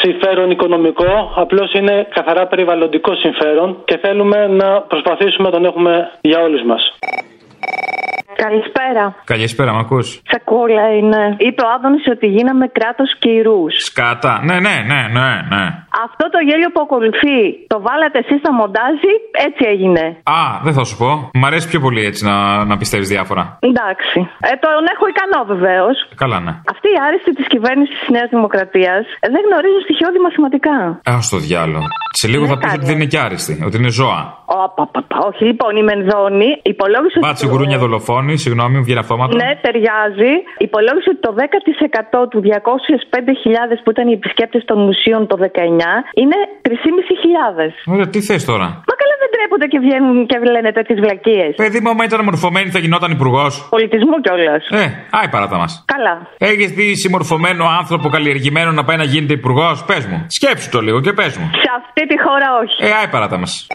συμφέρον οικονομικό. Απλώς είναι καθαρά περιβαλλοντικό συμφέρον και θέλουμε να προσπαθήσουμε να τον έχουμε για όλους μας. Καλησπέρα. Καλησπέρα, μ' ακούς; Σακούλα είναι. Είπε ο Άδωνης ότι γίναμε κράτος κυρούς. Σκάτα. Ναι, ναι, ναι, ναι, ναι. Αυτό το γέλιο που ακολουθεί το βάλατε εσείς στα μοντάζι, έτσι έγινε. Α, δεν θα σου πω. Μ' αρέσει πιο πολύ έτσι να, να πιστεύεις διάφορα. Εντάξει. Ε, τον έχω ικανό βεβαίως. Καλά, ναι. Αυτοί οι άριστοι της κυβέρνησης της Νέας Δημοκρατίας δεν γνωρίζουν στοιχειώδη μαθηματικά. Α το διάλογο. Σε λίγο θα πει ότι δεν είναι και άριστη, ότι είναι ζώα. Ω, πα, πα, πα. Όχι, λοιπόν, η Μενδώνη υπολόγισε. ότι Μπάτσι το- γουρούνια δολοφόνη, συγγνώμη, μου βγαίνει αυτόματα. Ναι, ταιριάζει. Υπολόγισε ότι το 10% του 205.000 που ήταν οι επισκέπτες των μουσείων το 19 είναι 3.500. Ωραία, τι θες τώρα; Μα καλά δεν τρέπονται και βγαίνουν και λένε τέτοιες βλακίες. Παιδί μου, άμα ήταν μορφωμένη θα γινόταν υπουργός. Πολιτισμού κιόλας. Ε, άι παράτα μας. Καλά. Έχεις δει συμμορφωμένο άνθρωπο καλλιεργημένο να πάει να γίνεται υπουργός, πες μου. Σκέψου το λίγο και πες μου. Σε αυτή τη χώρα όχι. Ε, άι παράτα μας.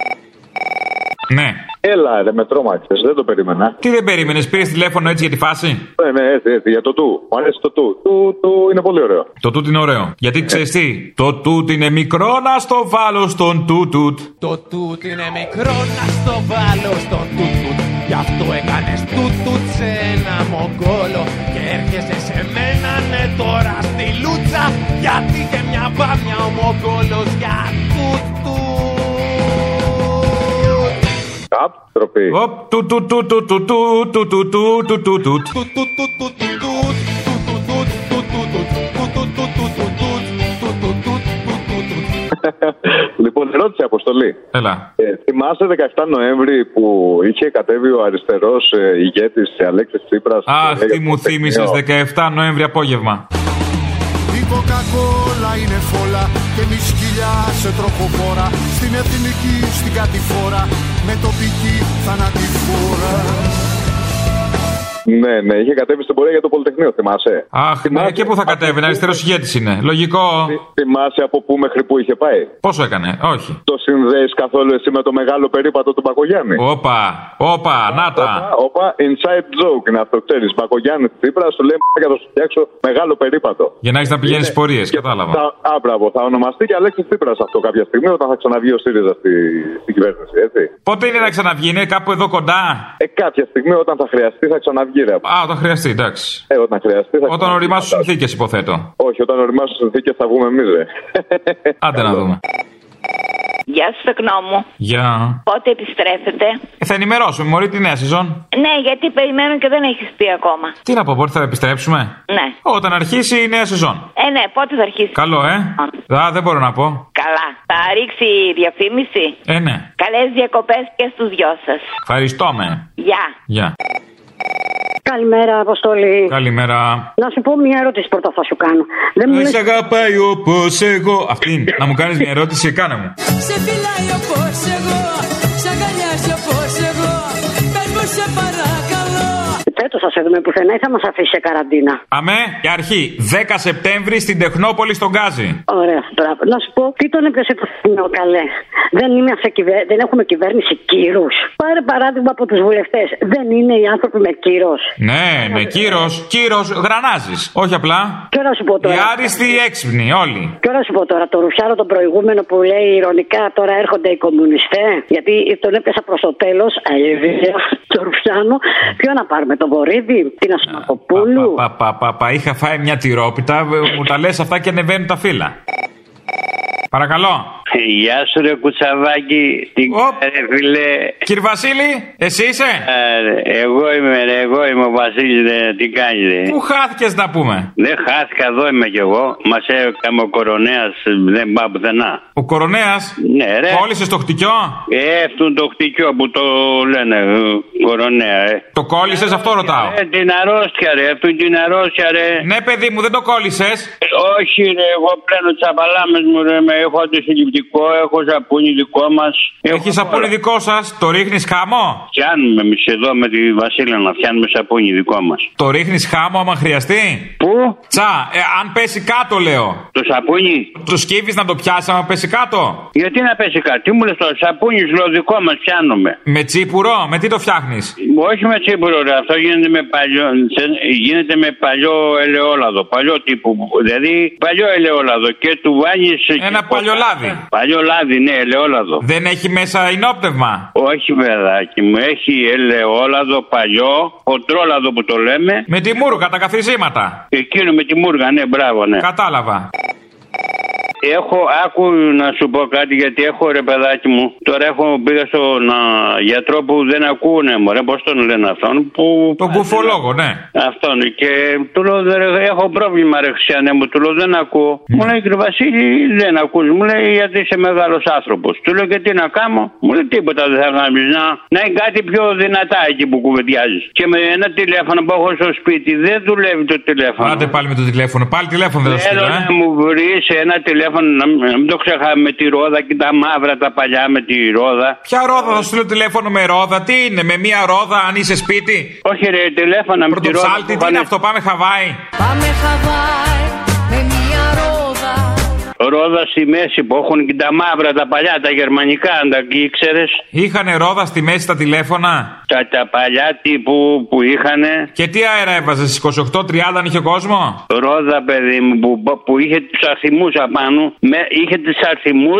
Ναι. Έλα, ρε, με τρόμαξες. Δεν το περίμενα. Τι δεν περίμενες, πήρες τηλέφωνο έτσι για τη φάση; Ναι, ναι, έτσι, έτσι, για το του. Μου αρέσει το του. Του, του είναι πολύ ωραίο. Το τούτ είναι ωραίο. Γιατί ξέρεις τι, το τούτ είναι μικρό να στο βάλω στον τούτουτ. Το τούτ είναι μικρό να στο βάλω στον τούτουτ Γι' αυτό έκανες τούτουτ σε ένα μογκόλο Και έρχεσαι σε μένα ναι τώρα στη λούτσα Γιατί και μια μπάμια ο μογκόλος για Καπ, τροπή. Οπ, του του του του του του του του του του του του. λοιπόν, ερώτηση αποστολή. Έλα. Ε, θυμάσαι 17 Νοέμβρη που είχε κατέβει ο αριστερό ε, ηγέτη Αλέξη Τσίπρα. Αχ, τι μου θύμισε 17 Νοέμβρη απόγευμα. Σκυλιά σε τροχοφόρα Στην εθνική, στην κατηφόρα με τοπική θανατηφόρα Ναι, ναι, είχε κατέβει στην πορεία για το Πολυτεχνείο, θυμάσαι. Αχ, ναι, και πού θα κατέβει, αριστερό ηγέτη είναι. Λογικό. Θυμάσαι από πού μέχρι πού είχε πάει; Πόσο έκανε, όχι. Το συνδέεις καθόλου εσύ με το μεγάλο περίπατο του Μπακογιάννη; Όπα, όπα, να τα. Όπα, όπα, inside joke είναι αυτό, ξέρεις. Μπακογιάννη Τσίπρα, σου λέει για να σου φτιάξω μεγάλο περίπατο. Για να έχεις να πηγαίνεις Είναι- πορείες, Και κατάλαβα. Θα, α, μπράβο, θα ονομαστεί και Αλέξης Τσίπρας αυτό κάποια στιγμή όταν θα ξαναβγεί ο ΣΥΡΙΖΑ στη, στην κυβέρνηση, έτσι. Πότε είναι να ξαναβγεί, είναι κάπου εδώ κοντά; Ε, κάποια στιγμή όταν θα χρειαστεί θα ξαναβγεί, ρε. Α, όταν χρειαστεί, εντάξει. Ε, όταν χρειαστεί θα Όταν ξαναβγεί. οριμάσουν συνθήκες, υποθέτω. Όχι, όταν οριμάσουν συνθήκες θα βγούμε εμείς, ρε. (laughs) Άντε να δούμε. Γεια σου, τεκνό μου. Για. Πότε επιστρέφετε; Ε, θα ενημερώσουμε, Μωρή, τη νέα σεζόν; Ναι, γιατί περιμένω και δεν έχεις πει ακόμα. Τι να πω, πότε θα επιστρέψουμε; Ναι. Όταν αρχίσει η νέα σεζόν. Ε, ναι, πότε θα αρχίσει. Καλό, ε. Α, δεν μπορώ να πω. Καλά. Θα ρίξει η διαφήμιση. Ε, ναι. Καλές διακοπές και στους δυο σας. Ευχαριστώ με. Γεια. Γεια. Καλημέρα, Αποστολή. Καλημέρα. Να σου πω μια ερώτηση πρώτα θα σου κάνω. Δεν μου Δεν λες... σε αγαπάει όπως εγώ. Αυτή. να μου κάνεις μια ερώτηση, κάνε μου. Σε φυλάει όπως εγώ Σ' αγκαλιάζει όπως εγώ Πες μου σε παρακαλώ Φέτος θα σε δούμε πουθενά ή θα μας αφήσει σε καραντίνα. Αμέ, η αρχή. 10 Σεπτέμβρη στην Τεχνόπολη στον Γκάζι. Ωραία, μπράβο. Να σου πω, τι τον έπιασε το θύμιο, καλέ. Δεν, είμαστε κυβε- δεν έχουμε κυβέρνηση κύρους. Πάρε παράδειγμα από τους βουλευτές. Δεν είναι οι άνθρωποι με κύρος. Ναι, με κύρος. Κύρος γρανάζεις. Όχι απλά. Και να σου πω τώρα. Οι άριστοι έξυπνοι, όλοι. Και να σου πω τώρα, το ρουφιάρο τον προηγούμενο που λέει ηρωνικά τώρα έρχονται οι κομμουνιστές. Γιατί τον έπιασα προς το τέλος. Αιδία, το ρουφιάνο. Ποιο να πάρουμε, τον Βορύδη, την Ασμακοπούλου. Πα, πα, πα, πα, είχα φάει μια τυρόπιτα, ε, μου τα λες αυτά και ανεβαίνουν τα φύλλα. Παρακαλώ. Γεια σου ρε κουτσαβάκι, τι κάνε φίλε. Κύριε Βασίλη, εσύ είσαι; Ε, εγώ είμαι ρε, εγώ είμαι ο Βασίλης, ρε, τι κάνεις ρε; Πού χάθηκες να πούμε; Δεν χάθηκα, εδώ είμαι κι εγώ. Μας έκαμε ο κορονέας, δεν πάω πουθενά. Ο κορονέας; Ναι ρε. Κόλλησες το χτυκιό; Ε, αυτό το χτυκιό που το λένε ε, κορονέα, ε. Το κόλλησες, αυτό ρωτάω. Ε, την αρρώστια ρε, αυτού την αρρώστια ρε. Ναι, παιδί μου, δεν το κόλλησες. Όχι ρε, εγώ πλένω τσαπαλάμες μου ρε, με έχω αντισυλληπτικό, έχω σαπούνι δικό μας. Έχεις σαπούνι δικό σας, το ρίχνεις χάμο. Φτιάνουμε εμείς εδώ με τη Βασίλα να φτιάνουμε σαπούνι δικό μας. Το ρίχνεις χάμο άμα χρειαστεί; Πού; Τσα, ε, αν πέσει κάτω, λέω. Το σαπούνι; Το σκύβεις να το πιάσεις άμα πέσει κάτω; Γιατί να πέσει κάτι, τι μου λες το σαπούνι σου λέω δικό μας πιάνουμε. Με τσίπουρο, με τι το φτιάχνεις; Όχι με τσίπουρο, ρε. αυτό γίνεται με παλιό, σε- γίνεται με παλιό ελαιόλαδο. Παλιό τύπου. Δηλαδή παλιό ελαιόλαδο και του βάλει. Ένα παλιό λάδι. Παλιό λάδι, ναι, ελαιόλαδο. Δεν έχει μέσα ενόπνευμα; Όχι, παιδάκι μου, έχει ελαιόλαδο παλιό, χοντρόλαδο που το λέμε. Με τη μούργα, τα καθρизήματα. Εκείνο με τη μούργα, ναι, μπράβο, ναι. Κατάλαβα. Έχω, άκου να σου πω κάτι γιατί έχω ρε παιδάκι μου. Τώρα έχω πήγα στον α, γιατρό που δεν ακούνε μωρέ, πώς τον λένε αυτόν. Που... Τον κουφολόγο, ναι. Αυτόν και του λέω «Ρε, έχω πρόβλημα ρε Χριστιανέ μου, του λέω δεν ακούω. Μου λέει κύριε Βασίλη δεν ακούς, μου λέει γιατί είσαι μεγάλος άνθρωπος. Του λέω και τι να κάνω, μου λέει τίποτα δεν θα κάνεις, να, να είναι κάτι πιο δυνατά εκεί που κουβεντιάζεις. Και με ένα τηλέφωνο που έχω στο σπίτι δεν δουλεύει το τηλέφωνο. Άντε πάλι με το τηλέφωνο. Πάλι τηλέφωνο δεν θα Θέλω στείλω, ε. να μου βρεις ένα τηλέφωνο να μην να μην το ξεχάμε με τη ρόδα και τα μαύρα τα παλιά με τη ρόδα. Ποια ρόδα θα σου στείλω τηλέφωνο με ρόδα, τι είναι, με μία ρόδα αν είσαι σπίτι; Όχι ρε, τηλέφωνα με τη ρόδα. Πρωτοψάλτη, τι είναι αυτό, πάμε Χαβάη. Πάμε Χαβάη με μια ρόδα Ρόδα στη μέση που έχουν και τα μαύρα, τα παλιά, τα γερμανικά, αν τα ήξερες. Είχανε ρόδα στη μέση τα τηλέφωνα; Τα, τα παλιά τύπου που είχανε. Και τι αέρα έβαζε, 28-30 αν είχε κόσμο; Ρόδα, παιδί μου, που, που είχε τους αριθμού απάνω. Με, είχε τους αριθμού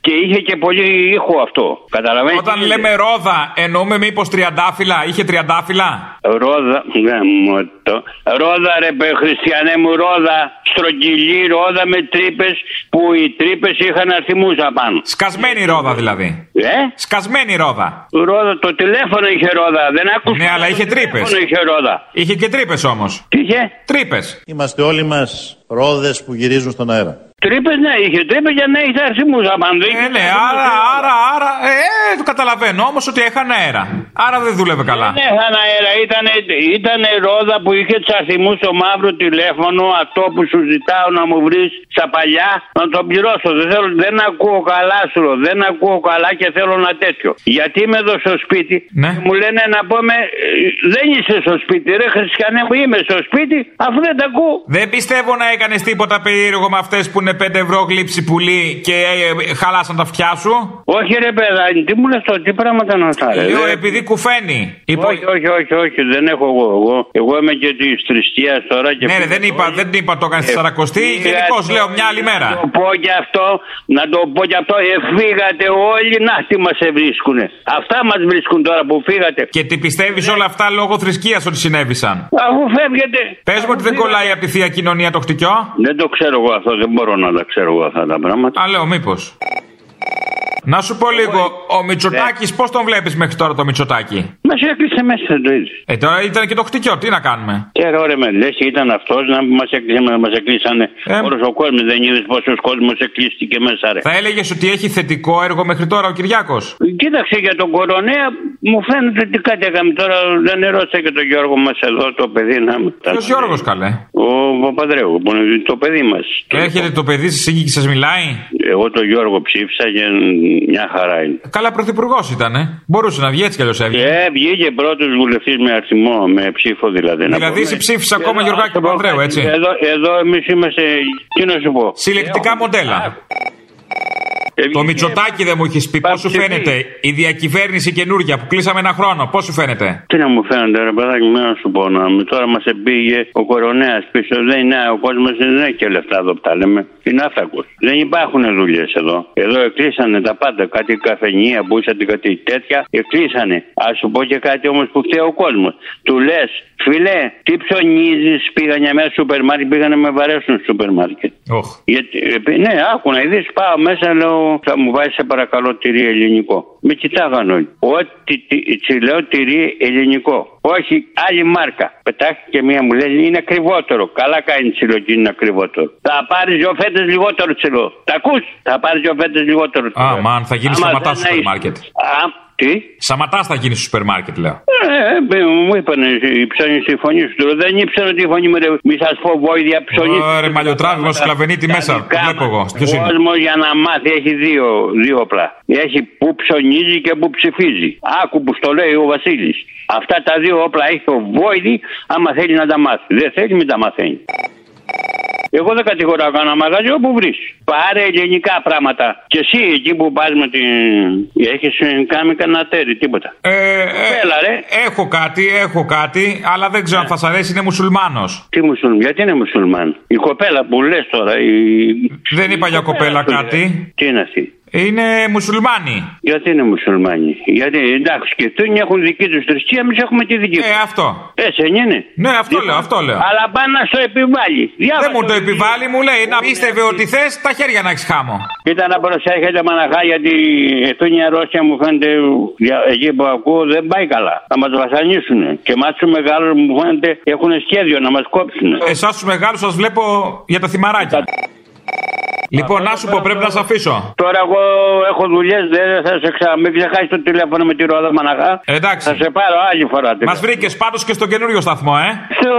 και είχε και πολύ ήχο αυτό. Καταλαβαίνετε. Όταν λέμε ρόδα, εννοούμε μήπως τριαντάφυλλα; Είχε τριαντάφυλλα; Ρόδα, γαμώτο. Ρόδα, ρε παι, χριστιανέ μου, ρόδα. Στρογγυλή ρόδα με τρύπες που οι τρύπες είχαν αριθμούς απάνω. Σκασμένη ρόδα δηλαδή. Ε; Σκασμένη ρόδα. Ρόδα, το τηλέφωνο είχε ρόδα. Δεν άκουσα. Ναι, αλλά είχε το τρύπες. τηλέφωνο είχε ρόδα. Είχε και τρύπες όμως. Τι είχε; Τρύπες. Είμαστε όλοι μας ρόδες που γυρίζουν στον αέρα. Τρύπες, ναι, είχε τρύπες για να είχε αριθμού απάνω. Δεν Ε, είχε ναι, αριθμούς. άρα, άρα, άρα. Ε, ε, το καταλαβαίνω όμως ότι έχανε αέρα. Άρα δεν δούλευε καλά. Δεν έχανα αέρα. Ήταν, ήταν ρόδα που είχε του αριθμού στο μαύρο τηλέφωνο. Αυτό που σου ζητάω να μου βρεις στα παλιά να το πληρώσω. Δεν, θέλω, δεν ακούω καλά σου. λέω. Δεν ακούω καλά και θέλω ένα τέτοιο. Γιατί είμαι εδώ στο σπίτι Ναι. και μου λένε να πούμε ε, δεν είσαι στο σπίτι. Ρε Χριστιανέ μου είμαι στο σπίτι αφού δεν τα ακούω. Δεν πιστεύω να έκανες τίποτα περίεργο με αυτές που είναι 5 ευρώ γλύψη πουλί και ε, ε, χαλάσαν τα αυτιά σου; Όχι ρε παιδάκι, τι μου λες τώρα, τι πράγματα να αυτά. ρε. Λέω Δεν- επειδή κουφαίνει. Υπο- Όχι, όχι, όχι, όχι, δεν έχω εγώ. Εγώ, εγώ είμαι και της θρησκείας τώρα και. Ναι, ρε, δεν είπα, δεν είπα το έκανες στη Ε, Σαρακοστή. πήγατε Γενικώς λέω μια άλλη όλοι, μέρα. Να το πω και αυτό, να το πω και αυτό, ε, φύγατε όλοι, να τι μας βρίσκουνε. Αυτά μας βρίσκουν τώρα που φύγατε. Και τι πιστεύεις όλα αυτά λόγω θρησκείας ότι συνέβησαν; Αφού φεύγετε. Πες μου ότι δεν κολλάει από τη θεία κοινωνία το χτυκιό. Δεν το ξέρω εγώ αυτό, δεν μπορώ να τα ξέρω εγώ αυτά τα πράγματα. Α, λέω, μήπως. Να σου πω λίγο, ο Μητσοτάκης, πώς τον βλέπεις μέχρι τώρα το Μητσοτάκη; Μας έκλεισε μέσα δεν το είδες. Ε, τώρα ήταν και το χτυκιό, τι να κάνουμε; Και ρε με λες, ήταν αυτός να μας έκλεισε, μας έκλεισανε. Ε, Όλος ο κόσμος δεν είδες πόσος κόσμος εκλείστηκε μέσα, ρε. Θα έλεγες ότι έχει θετικό έργο μέχρι τώρα ο Κυριάκος; Κοίταξε για τον κορονέα, μου φαίνεται ότι κάτι έκαμε τώρα. Δεν ρώτησα και τον Γιώργο μας εδώ, το παιδί να μου. Ποιος Γιώργος καλέ; Ο Παπαδρέου, που είναι το παιδί μας. Έρχεται το παιδί σα εκεί και σας μιλάει; Εγώ τον Γιώργο ψήφισα και μια χαρά είναι. Καλά, πρωθυπουργός ήταν. Μπορούσε να βγει έτσι κι αλλιώς έβγαινε. Και βγήκε πρώτος βουλευτής με αριθμό, με ψήφο δηλαδή. να Δηλαδή, πούμε. εσύ ψήφισες ακόμα Εδώ, Γιωργάκη ας το πω Παπανδρέου, κάτι. έτσι; Εδώ, εδώ εμείς είμαστε. Τι να σου πω. Συλλεκτικά μοντέλα. Το Μητσοτάκι δεν μου έχεις πει. Πώς σου φαίνεται η διακυβέρνηση καινούργια που κλείσαμε ένα χρόνο, πώς σου φαίνεται; Τι να μου φαίνεται, ρε παιδάκι, μου να σου πω. Να, με- τώρα μας επήγε ο κορονέας πίσω. Δεν είναι, ο κόσμος δεν έχει και λεφτά εδώ που τα λέμε. Είναι άφθακο. Δεν υπάρχουν δουλειές εδώ. Εδώ εκλείσανε τα πάντα. Κάτι καφενεία που είσατε, κάτι τέτοια. Εκλείσανε. Α σου πω και κάτι όμως που φταίει ο κόσμος. Του λες, φιλέ, τι ψωνίζεις, πήγα μια μέρα στο σούπερ μάρκετ, πήγανε με βαρέσουν στο σούπερ μάρκετ. Γιατί, ε, ναι, άκου να δεις, πάω μέσα, λέω, θα μου βάζει σε παρακαλώ τυρί ελληνικό. Με κοιτάγαν όλοι. Ό,τι τι- τσι λέω τυρί ελληνικό. Όχι, άλλη μάρκα. Πετάχτηκε μία μου λέει είναι ακριβότερο. Καλά κάνει τσιλό και είναι ακριβότερο. Θα πάρεις δύο φέτες λιγότερο τσιλό. Τα ακούς, θα πάρεις δύο φέτες λιγότερο τσιλό. Α, μαν, θα γίνεις Άμα σαματά δεν στο σούπερ έχεις- μάρκετ. Α, τι; Σαματά θα γίνεις στο σούπερ μάρκετ, λέω. Ε, ε, μου είπαν ψώνεις τη φωνή σου. Τώρα δεν ήξερα τη φωνή μου. ρε. Μη σας πω βόηδια ψώνεις. Ωραία, μαλλιοτράβημα στο σκλαβενίτη μέσα. Το βλέπω εγώ. Ποιος Ο είναι; κόσμος για να μάθει έχει δύο, δύο όπλα. Έχει που ψωνίζει και που ψηφίζει. Άκου που στο λέει ο Βασίλης. Αυτά τα δύο όπλα έχει ο Βόηδη, άμα θέλει να τα μάθει. Δεν θέλει, μην τα μαθαίνει. Εγώ δεν κατηγορώ κανένα μαγαζί όπου βρεις. Πάρε ελληνικά πράγματα. Και εσύ εκεί που πας με την. Έχεις κάνει κανένα τέρι, τίποτα. Ε, Έλα, ρε. Έχω κάτι, έχω κάτι, αλλά δεν ξέρω αν θα σα αρέσει. Είναι μουσουλμάνος. Τι μουσουλμάν, γιατί είναι μουσουλμάν; Η κοπέλα που λες τώρα. Η... Δεν είπα για κοπέλα σου λέει. κάτι. Τι είναι αυτή; Είναι μουσουλμάνοι. Γιατί είναι μουσουλμάνοι; Γιατί εντάξει και αυτοί έχουν δική τους θρησκεία, εμείς έχουμε τη δική Ε, αυτό. Έτσι δεν είναι. Ναι, αυτό λέω, αυτό λέω. Αλλά πάνε να στο επιβάλλει. Δεν μου το επιβάλλει, μου λέει να πίστευε ότι θες τα χέρια να έχεις χάμω. Κοίτα να προσέχετε μαναχά γιατί η Ρώσια μου φαίνεται για- εκεί που ακούω δεν πάει καλά. Θα μας βασανίσουν. Και εμάς τους μεγάλους μου φαίνεται έχουν σχέδιο να μας κόψουν. Εσάς τους μεγάλους σας βλέπω για τα θυμαράκια. Λοιπόν, να σου πω, πρέπει να σε αφήσω. Τώρα εγώ έχω δουλειές, δεν θα σε ξα... Μην ξεχάσεις το τηλέφωνο με τη ρόδα μαναχά. Εντάξει. Θα σε πάρω άλλη φορά. Μας βρήκες πάντως και στο καινούριο σταθμό, ε. Στο,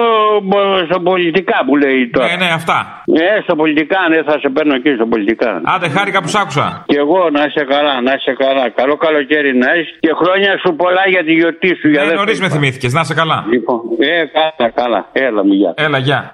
στο πολιτικά που λέει τώρα. Ναι, ναι, αυτά. Ε, στο πολιτικά, ναι, θα σε παίρνω εκεί στο πολιτικά. Άντε, χάρηκα που σ' άκουσα. Και εγώ να είσαι καλά, να είσαι καλά. Καλό καλοκαίρι να είσαι και χρόνια σου πολλά για τη γιορτή σου. για Ε, δεύτερη νωρίς με φορά. θυμήθηκες, να είσαι καλά. Λοιπόν, ε, καλά, καλά. Έλα, μου, γεια. Έλα, γεια.